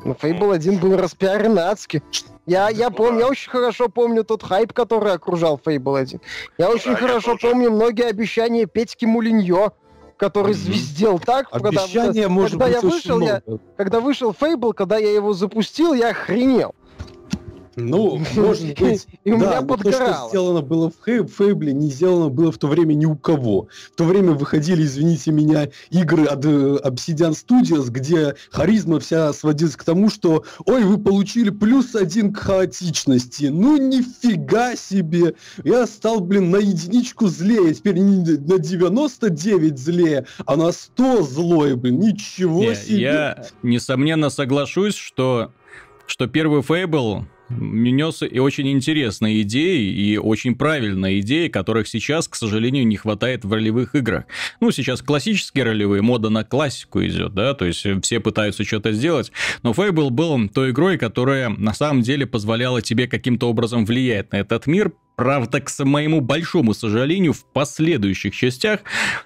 Ну, Fable 1 был распиарен адски. Я, я помню, я очень хорошо помню тот хайп, который окружал Fable 1. Я очень да, хорошо я помню многие обещания Петьки Мулиньо, который mm-hmm. звездел так, Обещания когда, может когда быть я вышел, я, когда вышел Fable, когда я его запустил, я охренел. Ну, может быть, и у да, меня то, что сделано было в Фей- Фейбле, не сделано было в то время ни у кого. В то время выходили, извините меня, игры от э, Obsidian Studios, где харизма вся сводилась к тому, что «Ой, вы получили плюс один к хаотичности». Ну, нифига себе! Я стал, блин, на единичку злее. Теперь не на 99 злее, а на 100 злой, блин. Ничего Не, себе! Я, несомненно, соглашусь, что, что первый Фейбл нес и очень интересные идеи, и очень правильные идеи, которых сейчас, к сожалению, не хватает в ролевых играх. Ну, сейчас классические ролевые, мода на классику идет, да, то есть все пытаются что-то сделать, но Fable был той игрой, которая на самом деле позволяла тебе каким-то образом влиять на этот мир, Правда, к моему большому сожалению, в последующих частях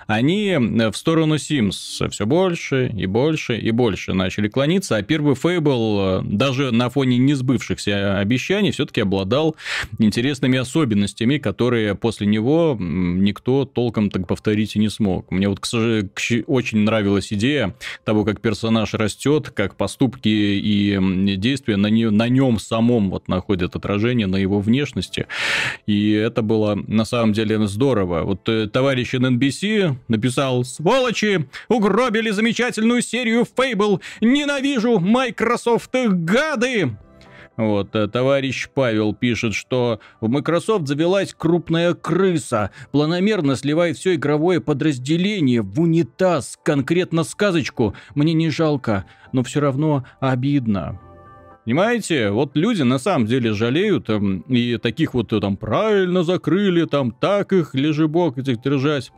они в сторону Sims все больше и больше и больше начали клониться, а первый Fable даже на фоне несбывшихся обещаний все-таки обладал интересными особенностями, которые после него никто толком так повторить и не смог. Мне вот к сожалению, очень нравилась идея того, как персонаж растет, как поступки и действия на, не, на нем самом вот находят отражение на его внешности. И это было на самом деле здорово. Вот э, товарищ NBC написал «Сволочи! Угробили замечательную серию Fable! Ненавижу Microsoft, гады!» Вот, э, товарищ Павел пишет, что в Microsoft завелась крупная крыса, планомерно сливает все игровое подразделение в унитаз, конкретно сказочку. Мне не жалко, но все равно обидно. Понимаете, вот люди на самом деле жалеют, там, и таких вот там правильно закрыли, там так их лежебок этих держать.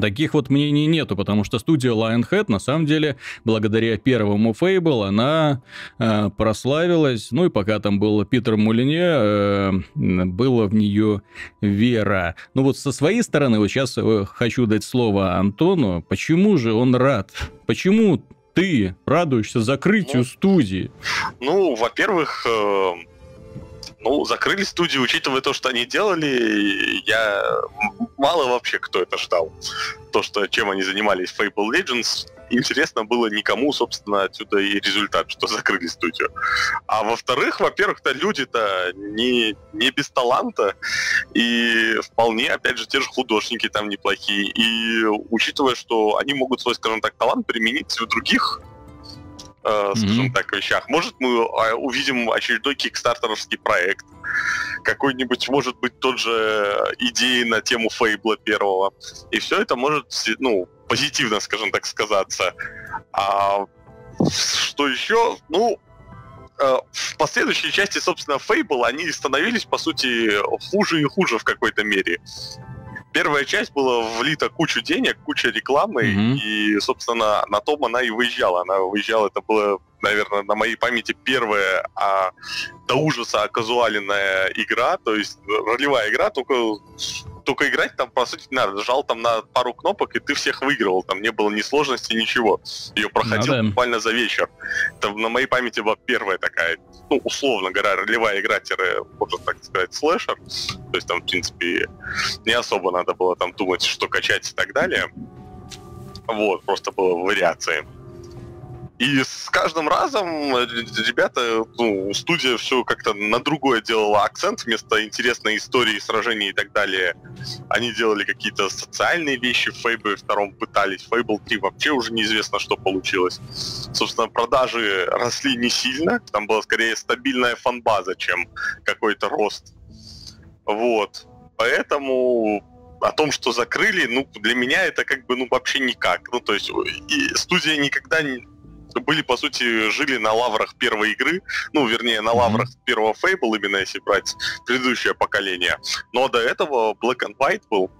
Таких вот мнений нету, потому что студия Lionhead, на самом деле, благодаря первому Fable, она э, прославилась. Ну и пока там был Питер Мулине, э, было в нее вера. Ну вот со своей стороны, вот сейчас э, хочу дать слово Антону. Почему же он рад? Почему ты радуешься закрытию ну, студии? Ну, во-первых, э, ну, закрыли студию, учитывая то, что они делали, я мало вообще кто это ждал. То, что чем они занимались Fable Legends, интересно было никому, собственно, отсюда и результат, что закрыли студию. А во-вторых, во-первых-то люди-то не, не без таланта, и вполне, опять же, те же художники там неплохие. И учитывая, что они могут свой, скажем так, талант применить в других э, скажем mm-hmm. так, вещах. Может, мы а, увидим очередной кикстартеровский проект, какой-нибудь, может быть, тот же идеи на тему Фейбла первого. И все это может, ну, позитивно, скажем так, сказаться. А что еще? Ну, э, в последующей части, собственно, Фейбл, они становились, по сути, хуже и хуже в какой-то мере первая часть была влита кучу денег, куча рекламы, mm-hmm. и, собственно, на том она и выезжала. Она выезжала, это было, наверное, на моей памяти первая а, до ужаса оказуаленная игра, то есть ролевая игра, только только играть там, по сути, не надо. Нажал там на пару кнопок, и ты всех выигрывал. Там не было ни сложности, ничего. Ее проходил ну, да. буквально за вечер. Это на моей памяти была первая такая, ну, условно говоря, ролевая игра, можно так сказать, слэшер. То есть там, в принципе, не особо надо было там думать, что качать и так далее. Вот, просто было вариации. И с каждым разом э, ребята, ну, студия все как-то на другое делала акцент вместо интересной истории, сражений и так далее. Они делали какие-то социальные вещи в Fable 2 пытались. Fable 3 вообще уже неизвестно, что получилось. Собственно, продажи росли не сильно. Там была скорее стабильная фанбаза, чем какой-то рост. Вот. Поэтому о том, что закрыли, ну, для меня это как бы, ну, вообще никак. Ну, то есть, и студия никогда были, по сути, жили на лаврах первой игры, ну, вернее, на лаврах mm-hmm. первого Fable, именно если брать предыдущее поколение. Но до этого Black and White был,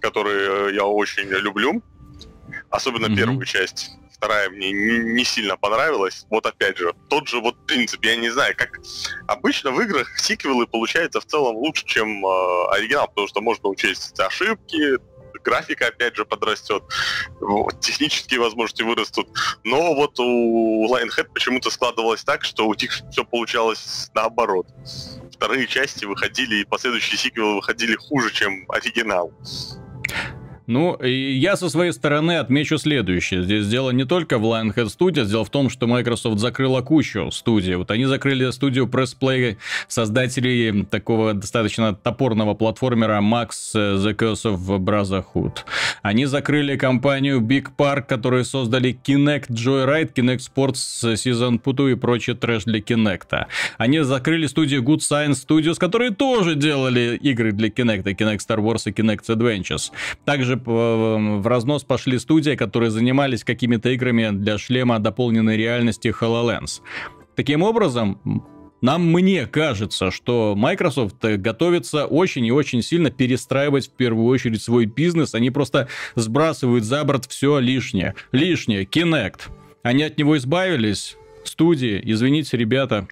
который я очень люблю, особенно mm-hmm. первую часть. Вторая мне не, не сильно понравилась. Вот опять же, тот же вот принцип, я не знаю, как обычно в играх сиквелы получаются в целом лучше, чем э, оригинал, потому что можно учесть ошибки, графика, опять же, подрастет, вот, технические возможности вырастут. Но вот у Lionhead почему-то складывалось так, что у них все получалось наоборот. Вторые части выходили, и последующие сиквелы выходили хуже, чем оригинал. Ну, я со своей стороны отмечу следующее. Здесь дело не только в Lionhead Studios, дело в том, что Microsoft закрыла кучу студий. Вот они закрыли студию Pressplay, создателей такого достаточно топорного платформера Max The Curse of Brotherhood. Они закрыли компанию Big Park, которые создали Kinect Joyride, Kinect Sports Season Putu и прочий трэш для Kinect. Они закрыли студию Good Science Studios, которые тоже делали игры для Kinect, Kinect Star Wars и Kinect Adventures. Также в разнос пошли студии, которые занимались какими-то играми для шлема дополненной реальности HoloLens. Таким образом, нам мне кажется, что Microsoft готовится очень и очень сильно перестраивать в первую очередь свой бизнес. Они просто сбрасывают за борт все лишнее. Лишнее. Kinect. Они от него избавились. Студии, извините, ребята,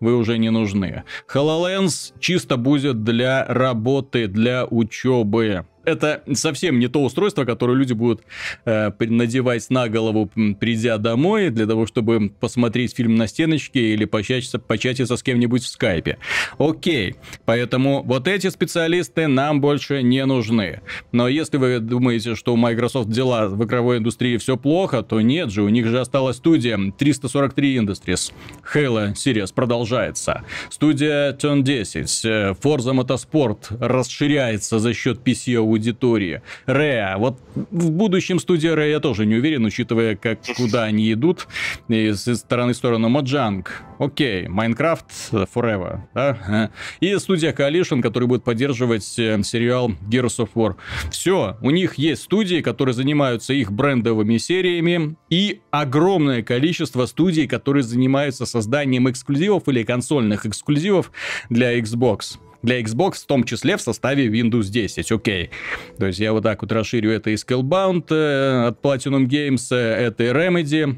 вы уже не нужны. HoloLens чисто будет для работы, для учебы это совсем не то устройство, которое люди будут э, надевать на голову, придя домой, для того, чтобы посмотреть фильм на стеночке или початиться, початиться с кем-нибудь в скайпе. Окей, поэтому вот эти специалисты нам больше не нужны. Но если вы думаете, что у Microsoft дела в игровой индустрии все плохо, то нет же, у них же осталась студия 343 Industries. Halo Series продолжается. Студия Turn 10, э, Forza Motorsport расширяется за счет PC аудитории. Рэа. Вот в будущем студия Рэа я тоже не уверен, учитывая, как куда они идут. И с стороны в сторону Моджанг. Окей. Майнкрафт Forever. Да? И студия Coalition, который будет поддерживать э, сериал Gears of War. Все. У них есть студии, которые занимаются их брендовыми сериями. И огромное количество студий, которые занимаются созданием эксклюзивов или консольных эксклюзивов для Xbox для Xbox, в том числе в составе Windows 10, окей. То есть я вот так вот расширю это и Scalebound э, от Platinum Games, э, это и Remedy,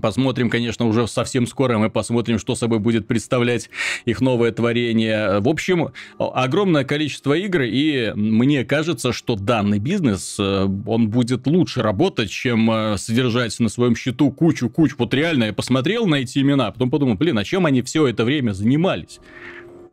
Посмотрим, конечно, уже совсем скоро мы посмотрим, что собой будет представлять их новое творение. В общем, огромное количество игр, и мне кажется, что данный бизнес, э, он будет лучше работать, чем э, содержать на своем счету кучу-кучу. Вот реально я посмотрел на эти имена, потом подумал, блин, а чем они все это время занимались?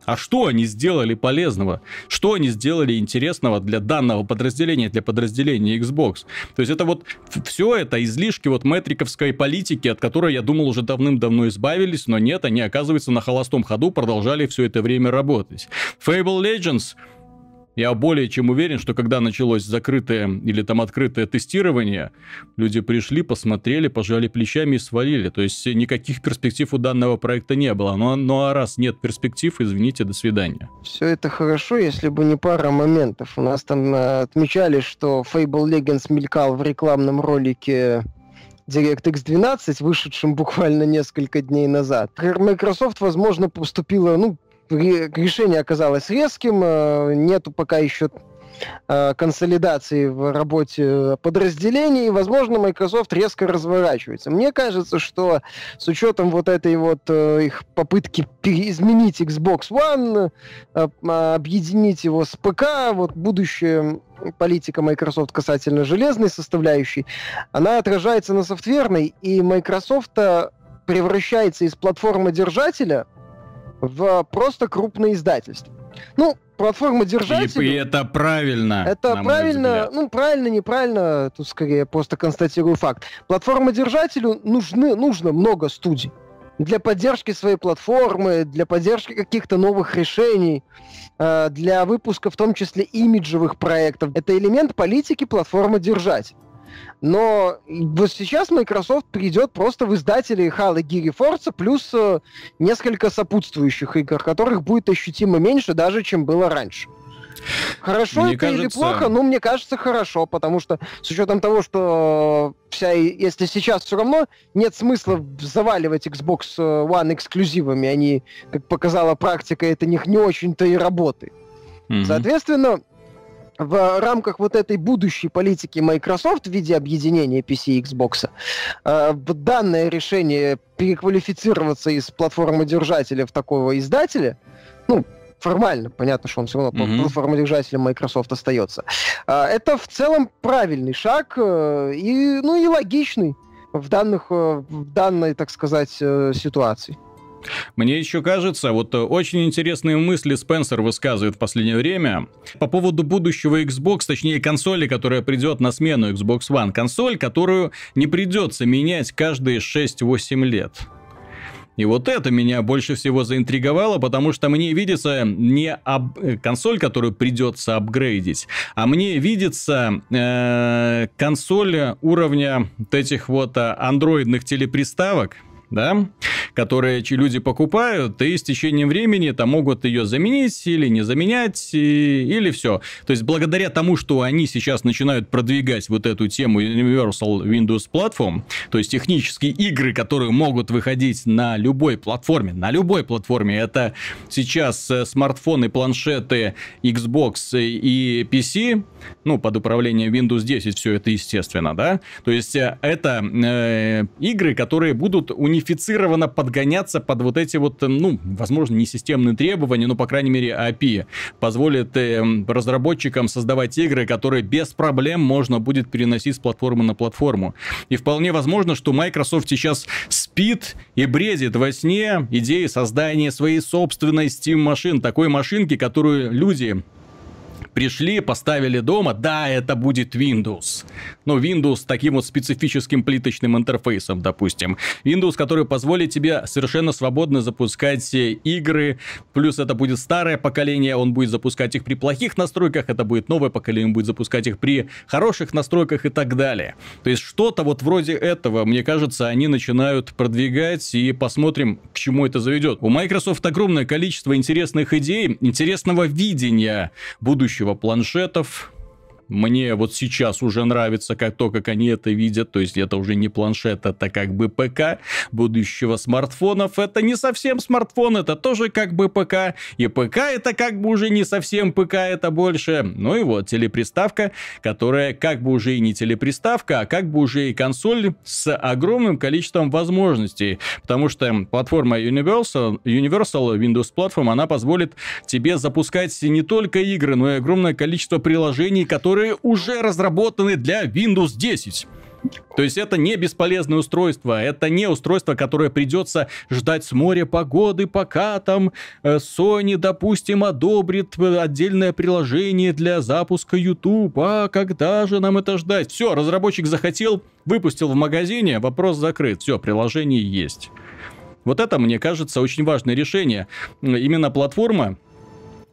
А что они сделали полезного? Что они сделали интересного для данного подразделения, для подразделения Xbox? То есть это вот все это излишки вот метриковской политики, от которой, я думал, уже давным-давно избавились, но нет, они, оказывается, на холостом ходу продолжали все это время работать. Fable Legends я более чем уверен, что когда началось закрытое или там открытое тестирование, люди пришли, посмотрели, пожали плечами и свалили. То есть никаких перспектив у данного проекта не было. Но, ну а раз нет перспектив, извините, до свидания. Все это хорошо, если бы не пара моментов. У нас там э, отмечали, что Fable Legends мелькал в рекламном ролике DirectX 12, вышедшем буквально несколько дней назад. Microsoft, возможно, поступила, ну, решение оказалось резким, э, нету пока еще э, консолидации в работе подразделений, возможно, Microsoft резко разворачивается. Мне кажется, что с учетом вот этой вот э, их попытки изменить Xbox One, объединить его с ПК, вот будущее политика Microsoft касательно железной составляющей, она отражается на софтверной, и Microsoft превращается из платформы держателя в просто крупное издательство. Ну, платформа держателя... И, и это правильно. Это правильно, ну, правильно, неправильно, тут скорее просто констатирую факт. Платформа держателю нужны, нужно много студий для поддержки своей платформы, для поддержки каких-то новых решений, э, для выпуска в том числе имиджевых проектов. Это элемент политики платформы держать. Но вот сейчас Microsoft придет просто в издатели Halo Gear Forza плюс э, несколько сопутствующих игр, которых будет ощутимо меньше даже, чем было раньше. Хорошо мне это кажется... или плохо? Ну, мне кажется, хорошо, потому что с учетом того, что вся, если сейчас все равно нет смысла заваливать Xbox One эксклюзивами, они, как показала практика, это них не очень-то и работает. Mm-hmm. Соответственно, в рамках вот этой будущей политики Microsoft в виде объединения PC и Xbox, э, данное решение переквалифицироваться из платформы держателя в такого издателя, ну, формально, понятно, что он все равно mm-hmm. платформодержателем Microsoft остается. Э, это в целом правильный шаг э, и, ну, и логичный в, данных, в данной, так сказать, ситуации. Мне еще кажется, вот очень интересные мысли Спенсер высказывает в последнее время по поводу будущего Xbox, точнее консоли, которая придет на смену Xbox One. Консоль, которую не придется менять каждые 6-8 лет. И вот это меня больше всего заинтриговало, потому что мне видится не об... консоль, которую придется апгрейдить, а мне видится э, консоль уровня вот этих вот э, андроидных телеприставок, да, которые люди покупают, и с течением времени там могут ее заменить или не заменять, и, или все. То есть, благодаря тому, что они сейчас начинают продвигать вот эту тему Universal Windows Platform, то есть, технические игры, которые могут выходить на любой платформе, на любой платформе, это сейчас э, смартфоны, планшеты, Xbox и PC, ну, под управлением Windows 10 все это естественно, да, то есть, э, это э, игры, которые будут унифицированы унифицированно подгоняться под вот эти вот, ну, возможно, не системные требования, но, по крайней мере, API позволит э, разработчикам создавать игры, которые без проблем можно будет переносить с платформы на платформу. И вполне возможно, что Microsoft сейчас спит и бредит во сне идеей создания своей собственной Steam-машин, такой машинки, которую люди пришли, поставили дома, да, это будет Windows. Но Windows с таким вот специфическим плиточным интерфейсом, допустим. Windows, который позволит тебе совершенно свободно запускать э, игры, плюс это будет старое поколение, он будет запускать их при плохих настройках, это будет новое поколение, он будет запускать их при хороших настройках и так далее. То есть что-то вот вроде этого, мне кажется, они начинают продвигать и посмотрим, к чему это заведет. У Microsoft огромное количество интересных идей, интересного видения будущего будущего планшетов, мне вот сейчас уже нравится как то, как они это видят. То есть это уже не планшет, это как бы ПК будущего смартфонов. Это не совсем смартфон, это тоже как бы ПК. И ПК это как бы уже не совсем ПК, это больше. Ну и вот телеприставка, которая как бы уже и не телеприставка, а как бы уже и консоль с огромным количеством возможностей. Потому что платформа Universal, Universal Windows Platform, она позволит тебе запускать не только игры, но и огромное количество приложений, которые которые уже разработаны для Windows 10. То есть это не бесполезное устройство, это не устройство, которое придется ждать с моря погоды, пока там э, Sony, допустим, одобрит отдельное приложение для запуска YouTube. А когда же нам это ждать? Все, разработчик захотел, выпустил в магазине, вопрос закрыт. Все, приложение есть. Вот это, мне кажется, очень важное решение. Именно платформа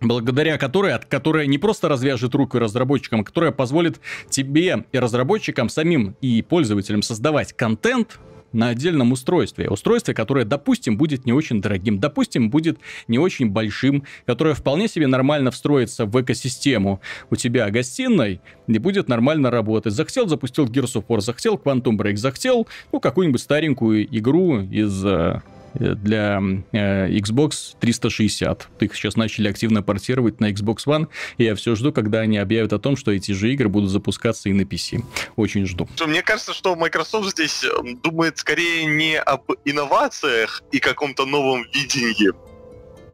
благодаря которой, от которой не просто развяжет руку разработчикам, которая позволит тебе и разработчикам самим и пользователям создавать контент, на отдельном устройстве. Устройстве, которое, допустим, будет не очень дорогим, допустим, будет не очень большим, которое вполне себе нормально встроится в экосистему у тебя гостиной и будет нормально работать. Захотел, запустил Gears of War, захотел Quantum Break, захотел, ну, какую-нибудь старенькую игру из Э, для э, Xbox 360. Их сейчас начали активно портировать на Xbox One, и я все жду, когда они объявят о том, что эти же игры будут запускаться и на PC. Очень жду. Мне кажется, что Microsoft здесь думает скорее не об инновациях и каком-то новом видении,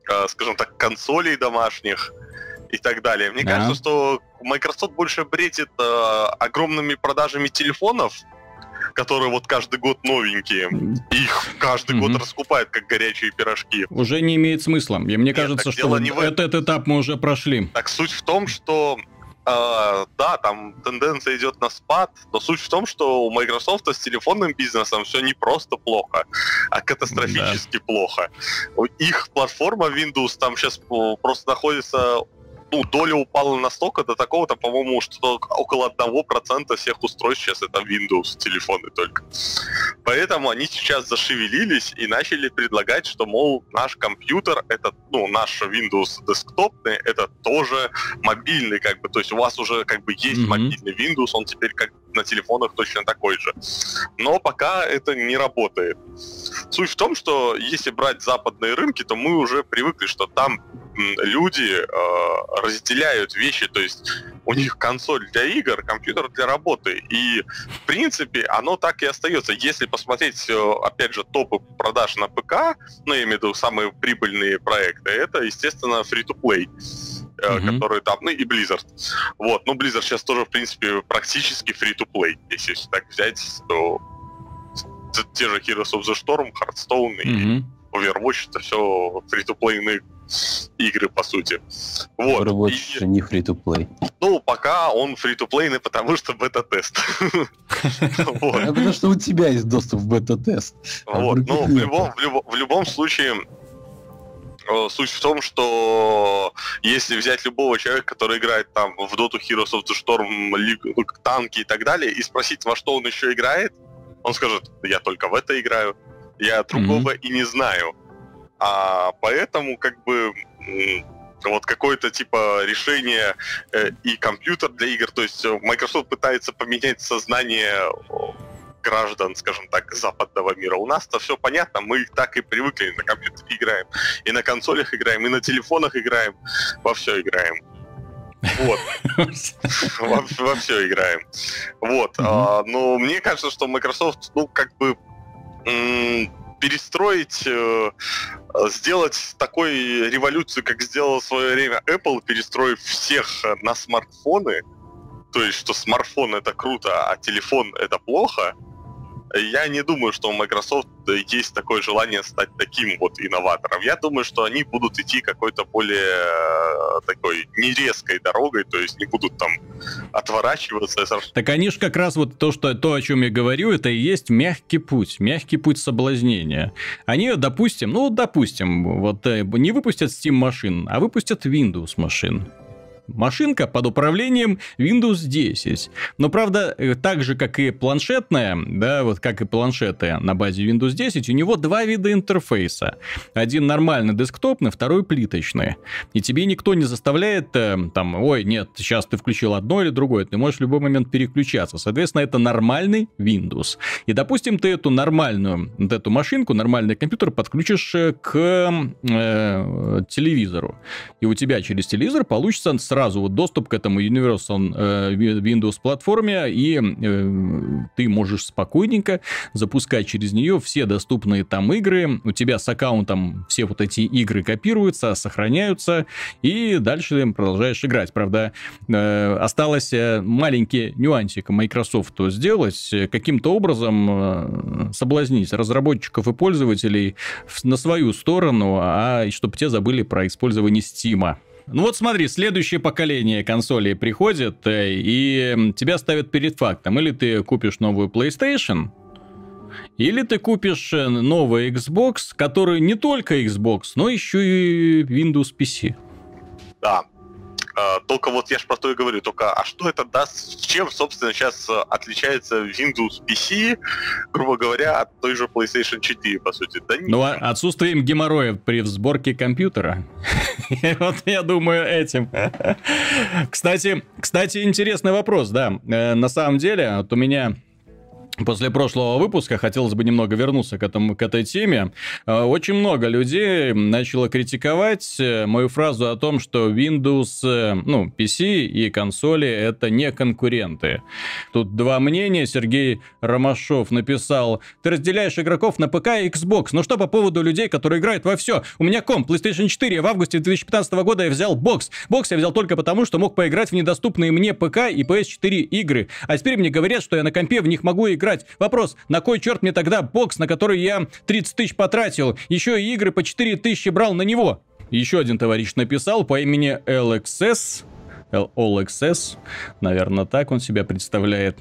а, скажем так, консолей домашних и так далее. Мне да. кажется, что Microsoft больше бредит э, огромными продажами телефонов, которые вот каждый год новенькие. Их каждый год раскупают, как горячие пирожки. Уже не имеет смысла. И мне Нет, кажется, что не в... этот этап мы уже прошли. Так суть в том, что Uh, да, там тенденция идет на спад, но суть в том, что у Microsoft с телефонным бизнесом все не просто плохо, а катастрофически да. плохо. Их платформа Windows там сейчас просто находится ну, доля упала настолько до такого-то, по-моему, что около 1% всех устройств сейчас это Windows телефоны только. Поэтому они сейчас зашевелились и начали предлагать, что, мол, наш компьютер, это, ну, наш Windows десктопный, это тоже мобильный, как бы, то есть у вас уже как бы есть mm-hmm. мобильный Windows, он теперь как на телефонах точно такой же. Но пока это не работает. Суть в том, что если брать западные рынки, то мы уже привыкли, что там люди э, разделяют вещи, то есть у них консоль для игр, компьютер для работы. И, в принципе, оно так и остается. Если посмотреть, э, опять же, топы продаж на ПК, ну, я имею в виду самые прибыльные проекты, это, естественно, free-to-play mm-hmm. которые там, ну и Blizzard. Вот, ну Blizzard сейчас тоже, в принципе, практически free-to-play. Если так взять, то те же Heroes of the Storm, Hearthstone mm-hmm. и Overwatch это все фри-то-плейные игры, по сути. Вот. Overwatch и, не фри-то-плей. Ну, пока он фри-то-плейный, потому что бета-тест. Потому что у тебя есть доступ в бета-тест. А вот, ну, в любом случае, Суть в том, что если взять любого человека, который играет там в Dota Heroes of the Storm, ну, танки и так далее, и спросить, во что он еще играет, он скажет, я только в это играю, я другого mm-hmm. и не знаю. А поэтому как бы вот какое-то типа решение э, и компьютер для игр, то есть э, Microsoft пытается поменять сознание граждан, скажем так, западного мира. У нас-то все понятно, мы так и привыкли на компьютере играем, и на консолях играем, и на телефонах играем, во все играем. Вот. Во, во все играем. Вот. Mm-hmm. А, но мне кажется, что Microsoft, ну, как бы перестроить, э, сделать такой революцию, как сделал в свое время Apple, перестроив всех на смартфоны, то есть, что смартфон это круто, а телефон это плохо, я не думаю, что у Microsoft есть такое желание стать таким вот инноватором. Я думаю, что они будут идти какой-то более э, такой нерезкой дорогой, то есть не будут там отворачиваться. Так они же как раз вот то, что, то, о чем я говорю, это и есть мягкий путь, мягкий путь соблазнения. Они, допустим, ну, допустим, вот э, не выпустят Steam машин, а выпустят Windows машин машинка под управлением Windows 10. Но, правда, э, так же, как и планшетная, да, вот как и планшеты на базе Windows 10, у него два вида интерфейса. Один нормальный десктопный, второй плиточный. И тебе никто не заставляет э, там, ой, нет, сейчас ты включил одно или другое, ты можешь в любой момент переключаться. Соответственно, это нормальный Windows. И, допустим, ты эту нормальную, вот эту машинку, нормальный компьютер подключишь э, к э, телевизору. И у тебя через телевизор получится сразу вот доступ к этому Universal э, Windows платформе, и э, ты можешь спокойненько запускать через нее все доступные там игры. У тебя с аккаунтом все вот эти игры копируются, сохраняются, и дальше продолжаешь играть. Правда, э, осталось маленький нюансик Microsoft сделать, каким-то образом соблазнить разработчиков и пользователей на свою сторону, а чтобы те забыли про использование Steam. Ну вот смотри, следующее поколение консолей приходит, э, и тебя ставят перед фактом. Или ты купишь новую PlayStation, или ты купишь э, новый Xbox, который не только Xbox, но еще и Windows PC. Да, только вот я же про то и говорю, только а что это даст, чем, собственно, сейчас э, отличается Windows PC, грубо говоря, от той же PlayStation 4, по сути? Да ну, а отсутствием геморроя при сборке компьютера. Вот я думаю этим. Кстати, кстати, интересный вопрос, да. Э, на самом деле, вот у меня После прошлого выпуска хотелось бы немного вернуться к, этому, к этой теме. Э, очень много людей начало критиковать э, мою фразу о том, что Windows, э, ну, PC и консоли это не конкуренты. Тут два мнения. Сергей Ромашов написал, ты разделяешь игроков на ПК и Xbox. Ну что по поводу людей, которые играют во все? У меня комп PlayStation 4. В августе 2015 года я взял бокс. Бокс я взял только потому, что мог поиграть в недоступные мне ПК и PS4 игры. А теперь мне говорят, что я на компе в них могу играть играть. Вопрос, на кой черт мне тогда бокс, на который я 30 тысяч потратил, еще и игры по 4 тысячи брал на него? Еще один товарищ написал по имени LXS, LXS, наверное, так он себя представляет.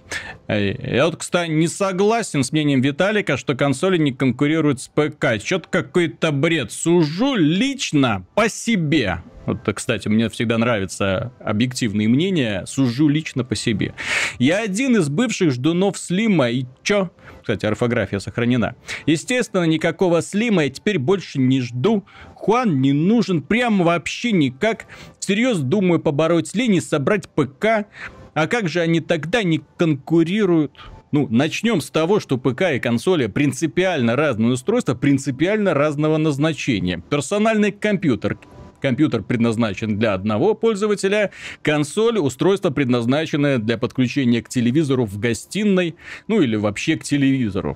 Я вот, кстати, не согласен с мнением Виталика, что консоли не конкурируют с ПК. Что-то какой-то бред. Сужу лично по себе. Вот, кстати, мне всегда нравятся объективные мнения, сужу лично по себе. Я один из бывших ждунов Слима, и чё? Кстати, орфография сохранена. Естественно, никакого Слима я теперь больше не жду. Хуан не нужен прямо вообще никак. Всерьез думаю побороть лень и собрать ПК. А как же они тогда не конкурируют? Ну, начнем с того, что ПК и консоли принципиально разные устройства, принципиально разного назначения. Персональный компьютер, Компьютер предназначен для одного пользователя, консоль, устройство предназначенное для подключения к телевизору в гостиной, ну или вообще к телевизору.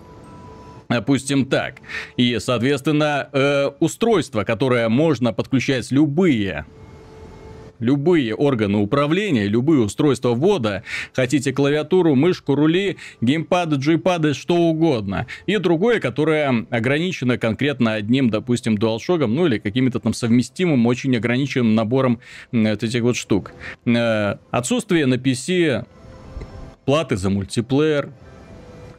Допустим так. И, соответственно, э, устройство, которое можно подключать любые любые органы управления, любые устройства ввода, хотите клавиатуру, мышку, рули, геймпады, джойпады, что угодно. И другое, которое ограничено конкретно одним, допустим, DualShock, ну или каким-то там совместимым, очень ограниченным набором этих вот штук. Э, отсутствие на PC платы за мультиплеер,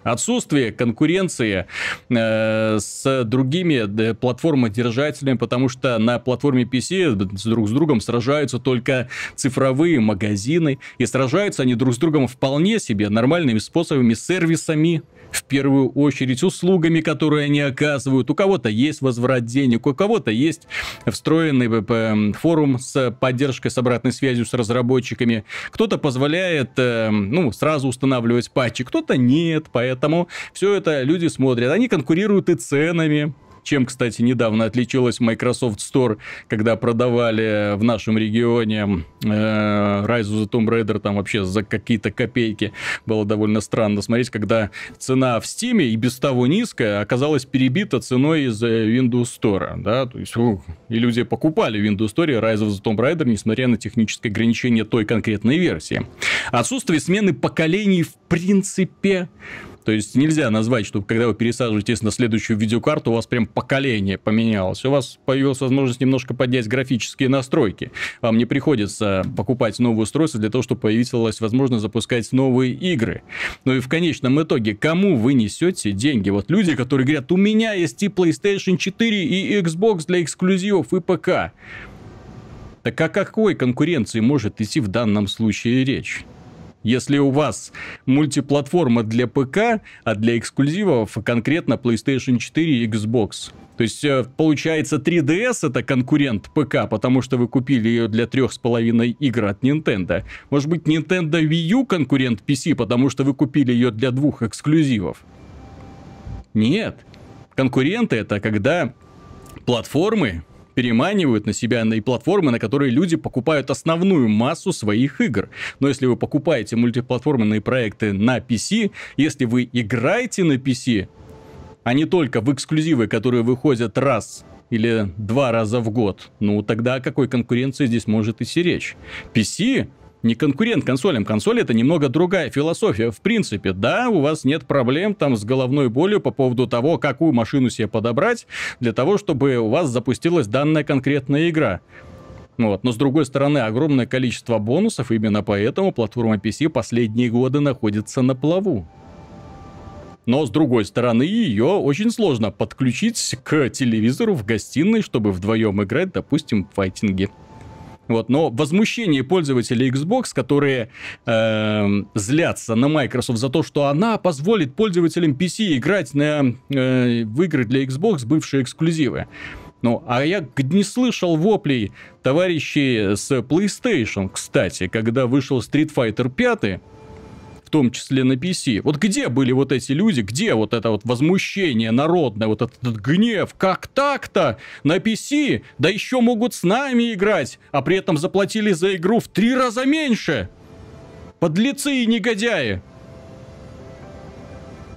Отсутствие конкуренции э, с другими платформодержателями, потому что на платформе PC друг с другом сражаются только цифровые магазины, и сражаются они друг с другом вполне себе нормальными способами, сервисами, в первую очередь услугами, которые они оказывают. У кого-то есть возврат денег, у кого-то есть встроенный форум с поддержкой, с обратной связью с разработчиками. Кто-то позволяет э, ну, сразу устанавливать патчи, кто-то нет, поэтому все это люди смотрят. Они конкурируют и ценами чем, кстати, недавно отличилась Microsoft Store, когда продавали в нашем регионе э, Rise of the Tomb Raider там вообще за какие-то копейки. Было довольно странно смотреть, когда цена в Steam и без того низкая оказалась перебита ценой из Windows Store. Да? То есть, ух, и люди покупали Windows Store Rise of the Tomb Raider, несмотря на техническое ограничение той конкретной версии. Отсутствие смены поколений в принципе то есть нельзя назвать, что когда вы пересаживаетесь на следующую видеокарту, у вас прям поколение поменялось. У вас появилась возможность немножко поднять графические настройки. Вам не приходится покупать новое устройство для того, чтобы появилась возможность запускать новые игры. Ну и в конечном итоге, кому вы несете деньги? Вот люди, которые говорят, у меня есть и PlayStation 4, и Xbox для эксклюзивов, и ПК. Так о какой конкуренции может идти в данном случае речь? Если у вас мультиплатформа для ПК, а для эксклюзивов конкретно PlayStation 4 и Xbox. То есть, э, получается, 3DS это конкурент ПК, потому что вы купили ее для трех с половиной игр от Nintendo. Может быть, Nintendo Wii U конкурент PC, потому что вы купили ее для двух эксклюзивов? Нет. Конкуренты это когда платформы переманивают на себя и платформы, на которые люди покупают основную массу своих игр. Но если вы покупаете мультиплатформенные проекты на PC, если вы играете на PC, а не только в эксклюзивы, которые выходят раз или два раза в год, ну тогда о какой конкуренции здесь может идти речь? PC не конкурент консолям. Консоль это немного другая философия. В принципе, да, у вас нет проблем там с головной болью по поводу того, какую машину себе подобрать для того, чтобы у вас запустилась данная конкретная игра. Вот. Но с другой стороны, огромное количество бонусов, именно поэтому платформа PC последние годы находится на плаву. Но с другой стороны, ее очень сложно подключить к телевизору в гостиной, чтобы вдвоем играть, допустим, в файтинге. Вот, но возмущение пользователей Xbox, которые э, злятся на Microsoft за то, что она позволит пользователям PC играть на, э, в игры для Xbox, бывшие эксклюзивы. Ну, а я не слышал воплей товарищей с PlayStation, кстати, когда вышел Street Fighter 5, в том числе на PC. Вот где были вот эти люди, где вот это вот возмущение народное, вот этот, этот гнев, как так-то на PC, да еще могут с нами играть, а при этом заплатили за игру в три раза меньше. Подлецы и негодяи.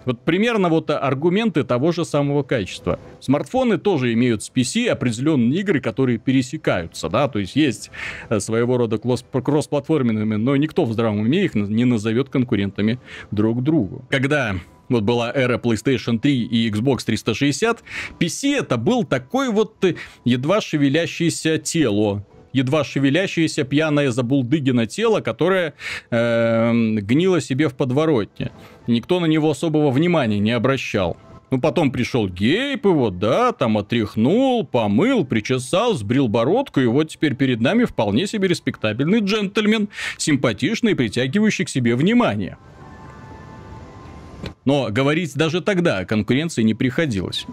Вот примерно вот аргументы того же самого качества. Смартфоны тоже имеют с PC определенные игры, которые пересекаются, да, то есть есть э, своего рода кросс-платформенными, но никто в здравом уме их не назовет конкурентами друг другу. Когда вот была эра PlayStation 3 и Xbox 360, PC это был такой вот э, едва шевелящееся тело, едва шевелящееся пьяное забулдыгино тело, которое э, гнило себе в подворотне. Никто на него особого внимания не обращал. Ну, потом пришел Гейп его, да, там отряхнул, помыл, причесал, сбрил бородку, и вот теперь перед нами вполне себе респектабельный джентльмен, симпатичный, притягивающий к себе внимание. Но говорить даже тогда о конкуренции не приходилось.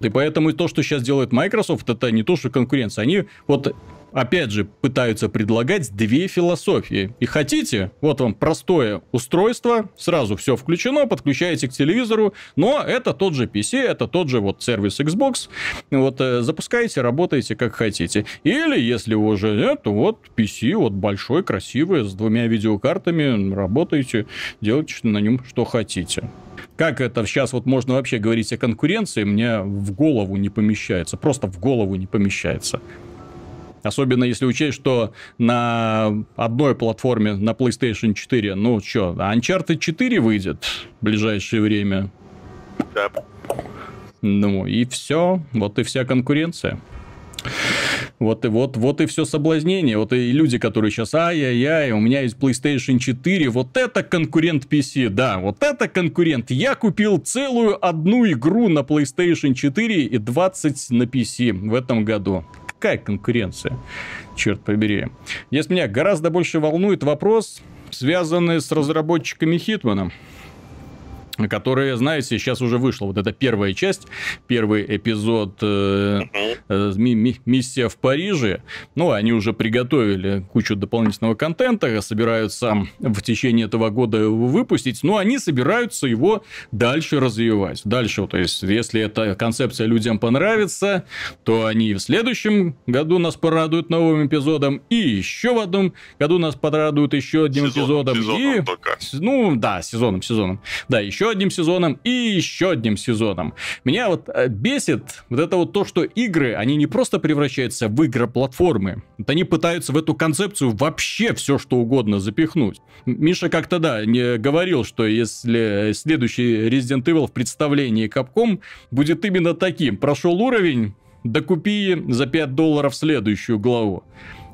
И поэтому то, что сейчас делает Microsoft, это не то, что конкуренция. Они вот опять же, пытаются предлагать две философии. И хотите, вот вам простое устройство, сразу все включено, подключаете к телевизору, но это тот же PC, это тот же вот сервис Xbox, вот э, запускаете, работаете как хотите. Или, если уже нет, то вот PC, вот большой, красивый, с двумя видеокартами, работаете, делайте на нем что хотите. Как это сейчас вот можно вообще говорить о конкуренции, мне в голову не помещается. Просто в голову не помещается. Особенно если учесть, что на одной платформе, на PlayStation 4, ну что, Uncharted 4 выйдет в ближайшее время. Да. Ну и все, вот и вся конкуренция. Вот и вот, вот и все соблазнение. Вот и люди, которые сейчас, ай-яй-яй, у меня есть PlayStation 4, вот это конкурент PC, да, вот это конкурент. Я купил целую одну игру на PlayStation 4 и 20 на PC в этом году. Какая конкуренция? Черт побери. Здесь меня гораздо больше волнует вопрос, связанный с разработчиками Хитмана которые, знаете, сейчас уже вышла вот эта первая часть, первый эпизод э, э, «Миссия в Париже». Ну, они уже приготовили кучу дополнительного контента, собираются в течение этого года его выпустить, но они собираются его дальше развивать. Дальше, то есть, если эта концепция людям понравится, то они в следующем году нас порадуют новым эпизодом, и еще в одном году нас порадуют еще одним сезоном, эпизодом. Сезоном и... Только. Ну, да, сезоном, сезоном. Да, еще одним сезоном и еще одним сезоном. Меня вот э, бесит вот это вот то, что игры, они не просто превращаются в игры-платформы, вот они пытаются в эту концепцию вообще все, что угодно запихнуть. Миша как-то, да, не говорил, что если следующий Resident Evil в представлении Capcom будет именно таким. Прошел уровень, докупи за 5 долларов следующую главу.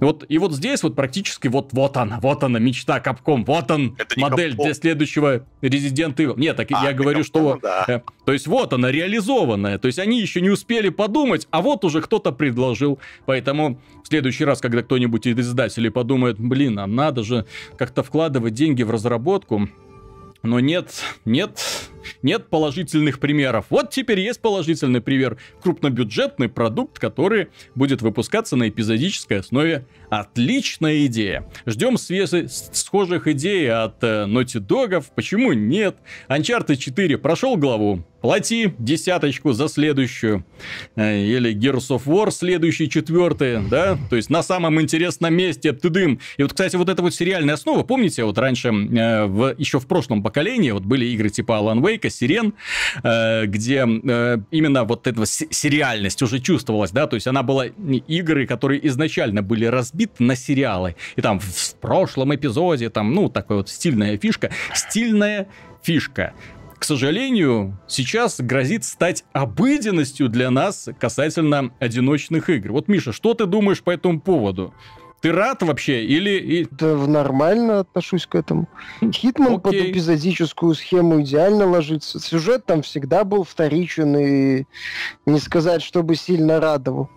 Вот, и вот здесь вот практически вот, вот она, вот она, мечта Капком, вот он, Это модель для следующего Resident Evil. Нет, так а, я говорю, Capcom, что... Да. Э, то есть вот она, реализованная. То есть они еще не успели подумать, а вот уже кто-то предложил. Поэтому в следующий раз, когда кто-нибудь из издателей подумает, блин, а надо же как-то вкладывать деньги в разработку, но нет, нет, нет положительных примеров. Вот теперь есть положительный пример. Крупнобюджетный продукт, который будет выпускаться на эпизодической основе. Отличная идея. Ждем свежих, схожих идей от э, Naughty Dog. Почему нет? Uncharted 4 прошел главу плати десяточку за следующую. Э, или Gears of War следующий, четвертый, да? То есть на самом интересном месте, тыдым. И вот, кстати, вот эта вот сериальная основа, помните, вот раньше, э, в, еще в прошлом поколении, вот были игры типа Alan Wake, Сирен, э, где именно вот эта сериальность уже чувствовалась, да? То есть она была игры, которые изначально были разбиты на сериалы. И там в прошлом эпизоде, там, ну, такая вот стильная фишка. Стильная фишка к сожалению, сейчас грозит стать обыденностью для нас касательно одиночных игр. Вот, Миша, что ты думаешь по этому поводу? Ты рад вообще или... Да, нормально отношусь к этому. Хитман Окей. под эпизодическую схему идеально ложится. Сюжет там всегда был вторичен и не сказать, чтобы сильно радовал.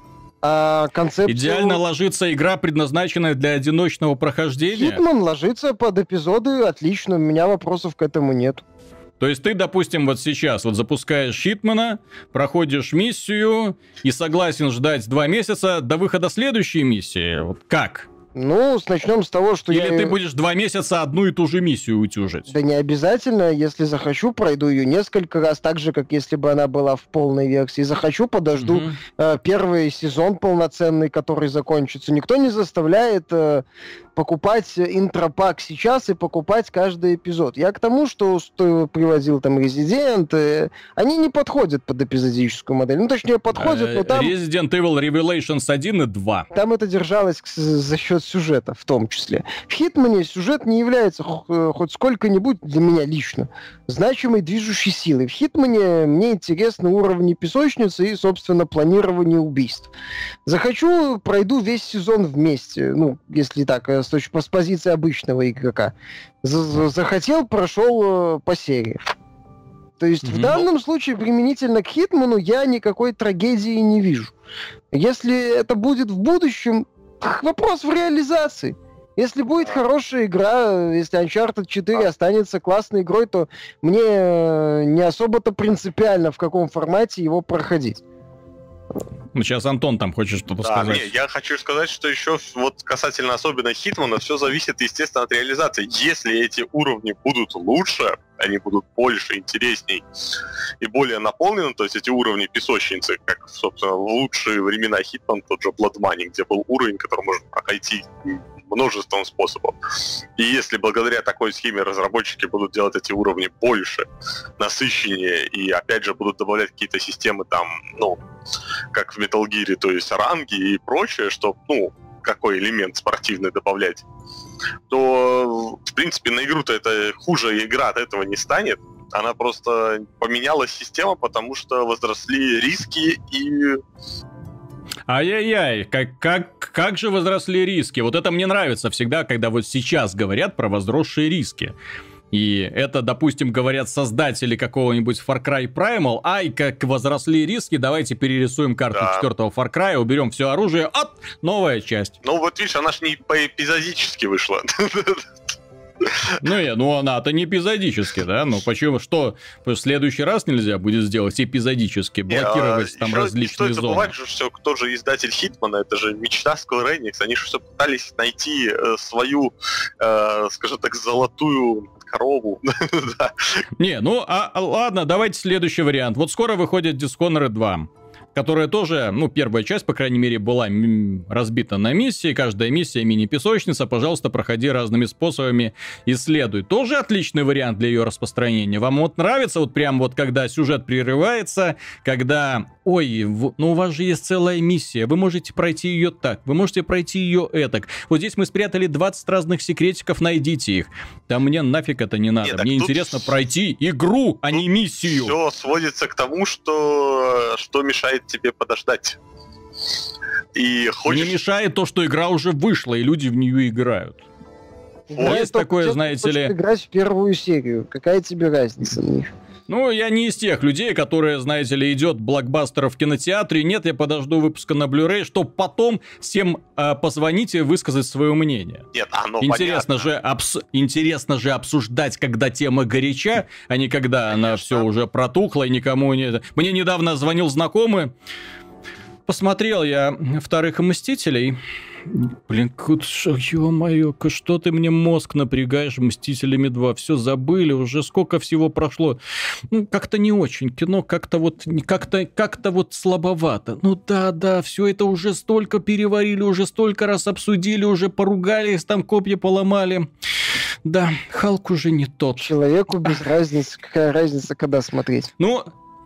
А концепцию... Идеально ложится игра, предназначенная для одиночного прохождения? Хитман ложится под эпизоды отлично, у меня вопросов к этому нет. То есть ты, допустим, вот сейчас вот запускаешь Щитмана, проходишь миссию и согласен ждать два месяца до выхода следующей миссии. Вот как? Ну, начнем с того, что Или я... ты будешь два месяца одну и ту же миссию утюжить? Да не обязательно. Если захочу, пройду ее несколько раз, так же, как если бы она была в полной версии. Захочу, подожду угу. э, первый сезон полноценный, который закончится. Никто не заставляет э, покупать интропак сейчас и покупать каждый эпизод. Я к тому, что, что приводил там Resident, э, они не подходят под эпизодическую модель. Ну, точнее, подходят, но там... Resident Evil Revelations 1 и 2. Там это держалось за счет сюжета в том числе. В Хитмане сюжет не является э, хоть сколько-нибудь для меня лично значимой движущей силой. В Хитмане мне интересны уровни песочницы и, собственно, планирование убийств. Захочу, пройду весь сезон вместе. Ну, если так, э, с, точки, с позиции обычного игрока. Захотел, прошел э, по серии. То есть mm-hmm. в данном случае применительно к Хитману я никакой трагедии не вижу. Если это будет в будущем, вопрос в реализации. Если будет хорошая игра, если Uncharted 4 останется классной игрой, то мне э, не особо-то принципиально, в каком формате его проходить. Ну, сейчас Антон там хочет что-то да, сказать. Не, я хочу сказать, что еще вот касательно особенно Хитмана, все зависит, естественно, от реализации. Если эти уровни будут лучше, они будут больше, интересней и более наполнены, то есть эти уровни песочницы, как, собственно, в лучшие времена Хитман, тот же Blood Money, где был уровень, который можно пройти множеством способов. И если благодаря такой схеме разработчики будут делать эти уровни больше, насыщеннее, и опять же будут добавлять какие-то системы там, ну, как в Metal Gear, то есть ранги и прочее, что, ну, какой элемент спортивный добавлять, то, в принципе, на игру-то это хуже игра от этого не станет. Она просто поменялась система, потому что возросли риски и Ай-яй-яй, как, как, как же возросли риски? Вот это мне нравится всегда, когда вот сейчас говорят про возросшие риски. И это, допустим, говорят создатели какого-нибудь Far Cry Primal, ай, как возросли риски, давайте перерисуем карту да. четвертого Far Cry, уберем все оружие, оп, новая часть. Ну вот видишь, она ж не по-эпизодически вышла. Ну, я, ну она-то не эпизодически, да? Ну, почему, что в следующий раз нельзя будет сделать эпизодически, блокировать не, там еще различные не стоит забывать, зоны? что кто же издатель Хитмана, это же мечта Square Enix, они же все пытались найти э, свою, э, скажем так, золотую корову. Не, ну а, а, ладно, давайте следующий вариант. Вот скоро выходит Dishonored 2 которая тоже, ну, первая часть, по крайней мере, была разбита на миссии. Каждая миссия мини-песочница. Пожалуйста, проходи разными способами, исследуй. Тоже отличный вариант для ее распространения. Вам вот нравится, вот прям вот когда сюжет прерывается, когда, ой, ну у вас же есть целая миссия, вы можете пройти ее так, вы можете пройти ее этак. Вот здесь мы спрятали 20 разных секретиков, найдите их. Да мне нафиг это не надо. Нет, мне интересно пройти игру, а не миссию. Все сводится к тому, что, что мешает тебе подождать. И хочешь... Мне мешает то, что игра уже вышла, и люди в нее играют. Вот. Есть такое, знаете ли... играть в первую серию. Какая тебе разница на них? Ну, я не из тех людей, которые, знаете ли, идет блокбастер в кинотеатре. Нет, я подожду выпуска на Blu-ray, чтобы потом всем э, позвонить и высказать свое мнение. Нет, оно интересно понятно. же, абс... интересно же обсуждать, когда тема горяча, а не когда Конечно. она все уже протухла и никому не... Мне недавно звонил знакомый, посмотрел я вторых Мстителей, Блин, ё-моё, что ты мне мозг напрягаешь Мстителями 2? Все забыли, уже сколько всего прошло. Ну, как-то не очень. Кино как-то вот, как-то, как-то вот слабовато. Ну да, да, все это уже столько переварили, уже столько раз обсудили, уже поругались, там копья поломали. Да, Халк уже не тот. Человеку без разницы, какая разница, когда смотреть. Ну,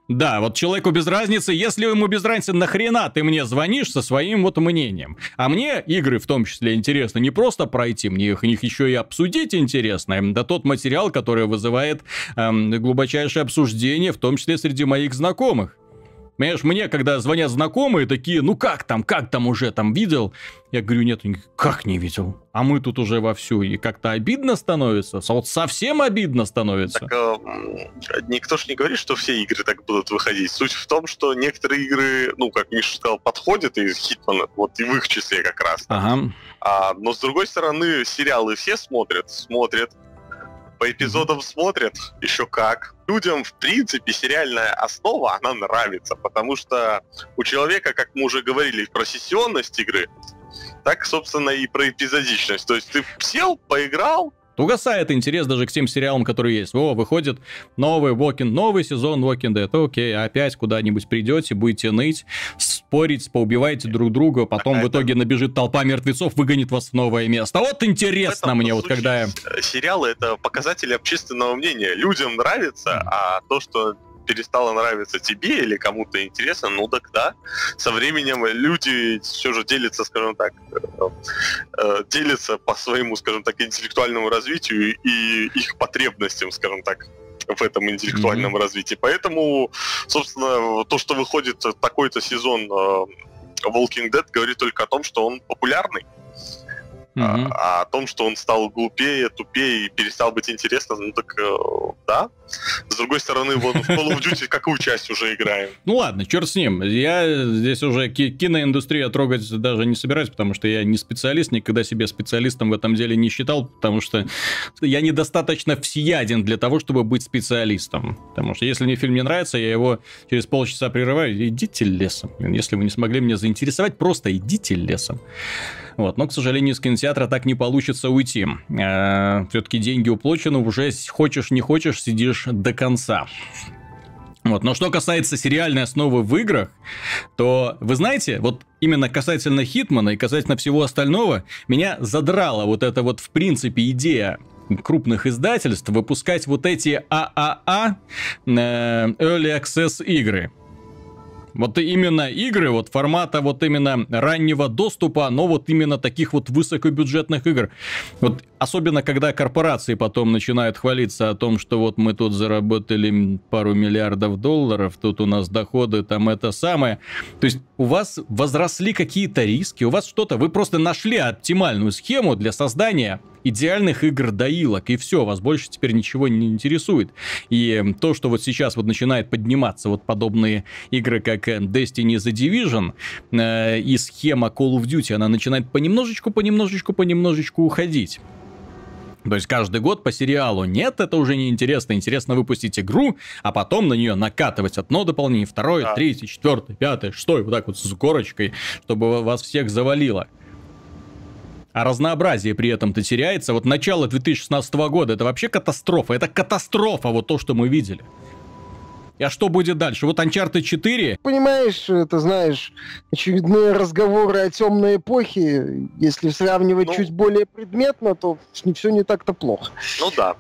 да, вот человеку без разницы, если ему без разницы, нахрена ты мне звонишь со своим вот мнением. А мне игры в том числе интересно не просто пройти, мне их, их еще и обсудить интересно. Да тот материал, который вызывает эм, глубочайшее обсуждение, в том числе среди моих знакомых. Понимаешь, мне, когда звонят знакомые, такие, ну как там, как там уже там видел? Я говорю, нет, как не видел? А мы тут уже вовсю, и как-то обидно становится, вот совсем обидно становится. Так, э, никто же не говорит, что все игры так будут выходить. Суть в том, что некоторые игры, ну, как Миша сказал, подходят из Хитмана, вот и в их числе как раз. Ага. А, но с другой стороны, сериалы все смотрят, смотрят, по эпизодам смотрят, еще как. Людям, в принципе, сериальная основа, она нравится, потому что у человека, как мы уже говорили, про сессионность игры, так, собственно, и про эпизодичность. То есть ты сел, поиграл, Угасает интерес даже к тем сериалам, которые есть. О, выходит новый Walking, новый сезон Walking Dead. Окей, опять куда-нибудь придете, будете ныть, спорить, поубиваете друг друга, потом так, в итоге это... набежит толпа мертвецов, выгонит вас в новое место. Вот интересно мне, вот когда. Сериалы — это показатели общественного мнения. Людям нравится, а то, что перестало нравиться тебе или кому-то интересно, ну так да. Со временем люди все же делятся, скажем так, э, э, делятся по своему, скажем так, интеллектуальному развитию и их потребностям, скажем так в этом интеллектуальном mm-hmm. развитии. Поэтому, собственно, то, что выходит такой-то сезон э, Walking Dead, говорит только о том, что он популярный. Mm-hmm. А, а о том, что он стал глупее, тупее и перестал быть интересным, ну так э, да. С другой стороны, вот в Call of Duty какую часть уже играем? Ну ладно, черт с ним. Я здесь уже ки- киноиндустрию трогать даже не собираюсь, потому что я не специалист, никогда себя специалистом в этом деле не считал, потому что я недостаточно всеяден для того, чтобы быть специалистом. Потому что если мне фильм не нравится, я его через полчаса прерываю. Идите лесом. Если вы не смогли меня заинтересовать, просто идите лесом. Вот. Но, к сожалению, из кинотеатра так не получится уйти. Э, Все-таки деньги уплочены, уже хочешь не хочешь, сидишь до конца. Вот. Но что касается сериальной основы в играх, то вы знаете, вот именно касательно Хитмана и касательно всего остального, меня задрала вот эта вот в принципе идея крупных издательств выпускать вот эти ААА э, Early Access игры. Вот именно игры вот формата вот именно раннего доступа, но вот именно таких вот высокобюджетных игр. Вот особенно когда корпорации потом начинают хвалиться о том, что вот мы тут заработали пару миллиардов долларов, тут у нас доходы, там это самое. То есть у вас возросли какие-то риски, у вас что-то, вы просто нашли оптимальную схему для создания идеальных игр доилок, и все, вас больше теперь ничего не интересует. И то, что вот сейчас вот начинает подниматься вот подобные игры, как Destiny The Division, э, и схема Call of Duty, она начинает понемножечку, понемножечку, понемножечку уходить. То есть каждый год по сериалу. Нет, это уже не интересно. Интересно выпустить игру, а потом на нее накатывать одно дополнение, второе, да. третье, четвертое, пятое, шестое, вот так вот с горочкой, чтобы вас всех завалило. А разнообразие при этом-то теряется. Вот начало 2016 года это вообще катастрофа. Это катастрофа, вот то, что мы видели. А что будет дальше? Вот Uncharted 4... Понимаешь, это знаешь, очередные разговоры о темной эпохе. Если сравнивать ну, чуть более предметно, то не все не так-то плохо. Ну да.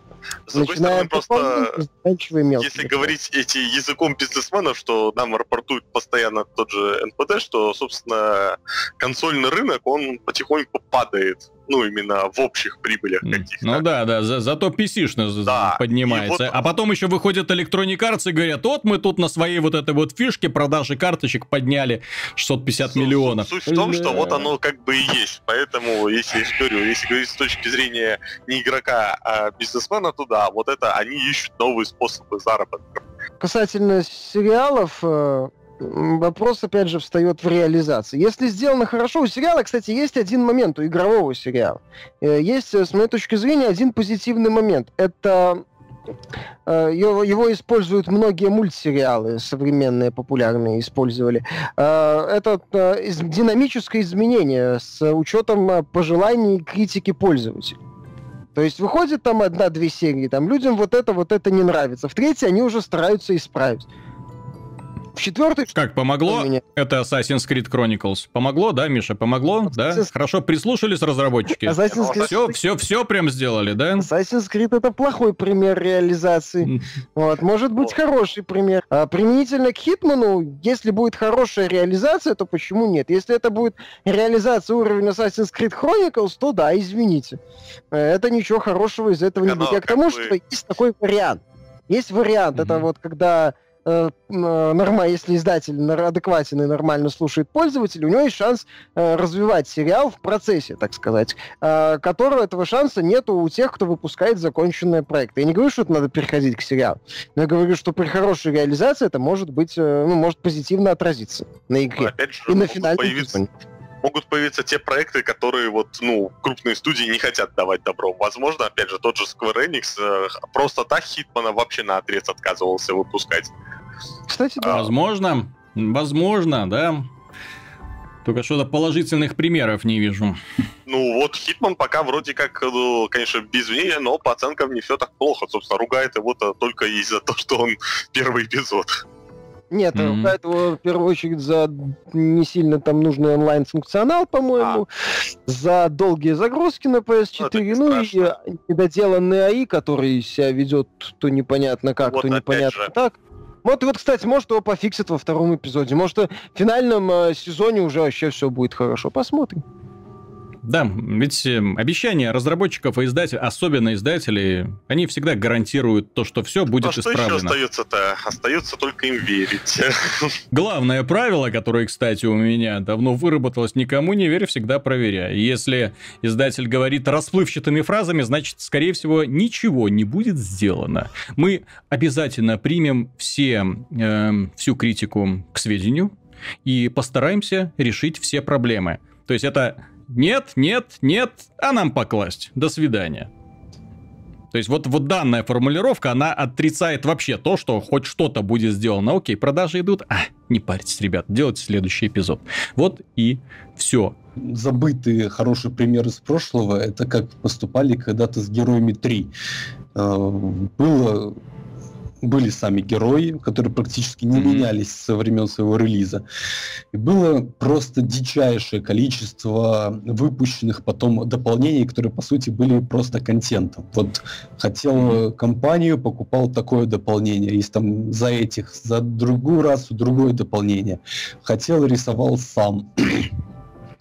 С другой стороны, просто если говорить эти языком бизнесменов, что нам рапортует постоянно тот же НПД, что, собственно, консольный рынок, он потихоньку падает ну, именно в общих прибылях каких-то. Ну да, да, за, зато PC да. поднимается. Вот... А потом еще выходят Electronic Arts и говорят, вот мы тут на своей вот этой вот фишке продажи карточек подняли 650 Су- миллионов. Суть в том, что вот оно как бы и есть. Поэтому, если я говорю, если говорить с точки зрения не игрока, а бизнесмена, то да, вот это они ищут новые способы заработка. Касательно сериалов, э, вопрос, опять же, встает в реализации. Если сделано хорошо, у сериала, кстати, есть один момент, у игрового сериала. Э, есть, э, с моей точки зрения, один позитивный момент. Это э, его, его используют многие мультсериалы, современные, популярные, использовали. Это динамическое изменение с учетом пожеланий критики пользователей. То есть выходит там одна-две серии, там людям вот это, вот это не нравится. В третьей они уже стараются исправить. В четвертый... Как, помогло? Это Assassin's Creed Chronicles. Помогло, да, Миша? Помогло, Assassin's... да? Хорошо прислушались разработчики? Assassin's Creed... Все, все, все прям сделали, да? Assassin's Creed это плохой пример реализации. вот, может быть хороший пример. А применительно к Хитману, если будет хорошая реализация, то почему нет? Если это будет реализация уровня Assassin's Creed Chronicles, то да, извините. Э, это ничего хорошего из этого не будет. Я к тому, что есть такой вариант. Есть вариант, это вот когда э, норма, если издатель адекватен и нормально слушает пользователя, у него есть шанс э, развивать сериал в процессе, так сказать, э, которого этого шанса нету у тех, кто выпускает законченные проекты. Я не говорю, что это надо переходить к сериалу, но я говорю, что при хорошей реализации это может быть, э, ну, может позитивно отразиться на игре. опять же, и на финальном появиться могут появиться те проекты, которые вот, ну, крупные студии не хотят давать добро. Возможно, опять же, тот же Square Enix э, просто так Хитмана вообще на отрез отказывался выпускать. Кстати, да. Возможно, возможно, да. Только что-то положительных примеров не вижу. Ну вот Хитман пока вроде как, ну, конечно, без мнения, но по оценкам не все так плохо. Собственно, ругает его-то только из-за того, что он первый эпизод. Нет, mm-hmm. ругает его в первую очередь за не сильно там нужный онлайн-функционал, по-моему, а. за долгие загрузки на PS4, ну, ну и недоделанный АИ, который себя ведет то непонятно как, вот то непонятно же. так. Вот, вот, кстати, может, его пофиксят во втором эпизоде. Может, в финальном э, сезоне уже вообще все будет хорошо. Посмотрим. Да, ведь э, обещания разработчиков и издателей, особенно издателей, они всегда гарантируют то, что все будет а исправлено. Что еще остается-то? Остается только им верить. Главное правило, которое, кстати, у меня давно выработалось, никому не верь, всегда проверяй. Если издатель говорит расплывчатыми фразами, значит, скорее всего, ничего не будет сделано. Мы обязательно примем все, э, всю критику к сведению и постараемся решить все проблемы. То есть это нет, нет, нет, а нам покласть. До свидания. То есть вот, вот данная формулировка, она отрицает вообще то, что хоть что-то будет сделано. Окей, продажи идут. А, не парьтесь, ребят, делайте следующий эпизод. Вот и все. Забытый хороший пример из прошлого, это как поступали когда-то с Героями 3. Э, было были сами герои, которые практически не mm-hmm. менялись со времен своего релиза. И было просто дичайшее количество выпущенных потом дополнений, которые, по сути, были просто контентом. Вот хотел mm-hmm. компанию, покупал такое дополнение, есть там за этих, за другую расу другое дополнение. Хотел, рисовал сам.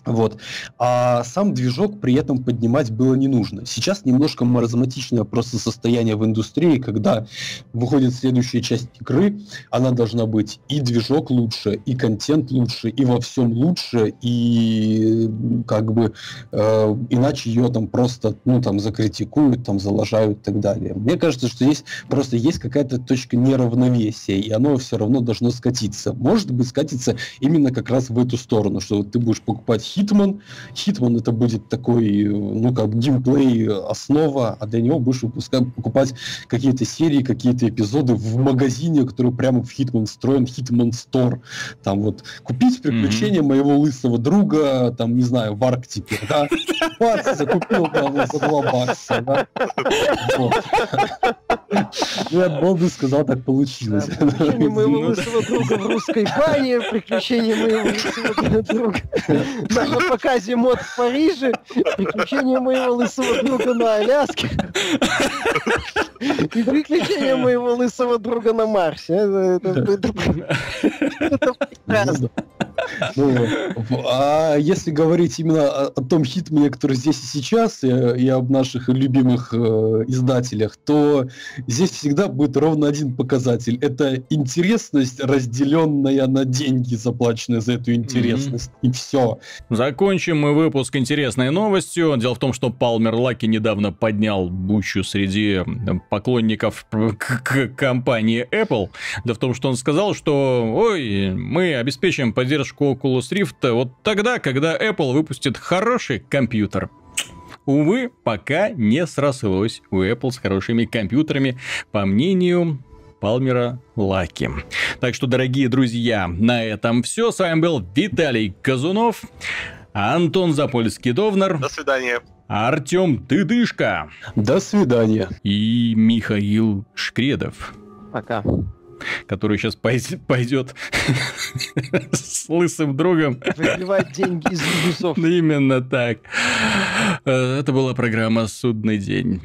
Вот. А сам движок при этом поднимать было не нужно. Сейчас немножко маразматичное просто состояние в индустрии, когда выходит следующая часть игры, она должна быть и движок лучше, и контент лучше, и во всем лучше, и как бы э, иначе ее там просто ну там закритикуют, там залажают и так далее. Мне кажется, что здесь просто есть какая-то точка неравновесия, и оно все равно должно скатиться. Может быть, скатиться именно как раз в эту сторону, что вот ты будешь покупать Hitman. Hitman это будет такой, ну, как геймплей основа, а для него будешь выпускать, покупать какие-то серии, какие-то эпизоды в магазине, который прямо в Hitman встроен, Hitman Store. Там вот купить приключения mm-hmm. моего лысого друга, там, не знаю, в Арктике, да? Бакс закупил там за два бакса, да? Я Болду сказал, так получилось. Приключения моего лысого друга в русской бане, приключения моего лысого друга на показе мод в Париже, приключения моего лысого друга на Аляске и приключения моего лысого друга на Марсе. Это, это ну, а если говорить именно о, о том хитмане, который здесь и сейчас, и, и об наших любимых э, издателях, то здесь всегда будет ровно один показатель. Это интересность, разделенная на деньги, заплаченные за эту интересность. Mm-hmm. И все. Закончим мы выпуск интересной новостью. Дело в том, что Палмер Лаки недавно поднял бучу среди поклонников компании Apple. Дело в том, что он сказал, что ой, мы обеспечим поддержку Oculus Rift вот тогда, когда Apple выпустит хороший компьютер. Увы, пока не срослось у Apple с хорошими компьютерами, по мнению Палмера Лаки. Так что, дорогие друзья, на этом все. С вами был Виталий Казунов, Антон Запольский-Довнар. До свидания. Артем Тыдышко. До свидания. И Михаил Шкредов. Пока который сейчас пойдет с лысым другом. Выбивать деньги из Ubisoft. Именно так. Э, это была программа «Судный день».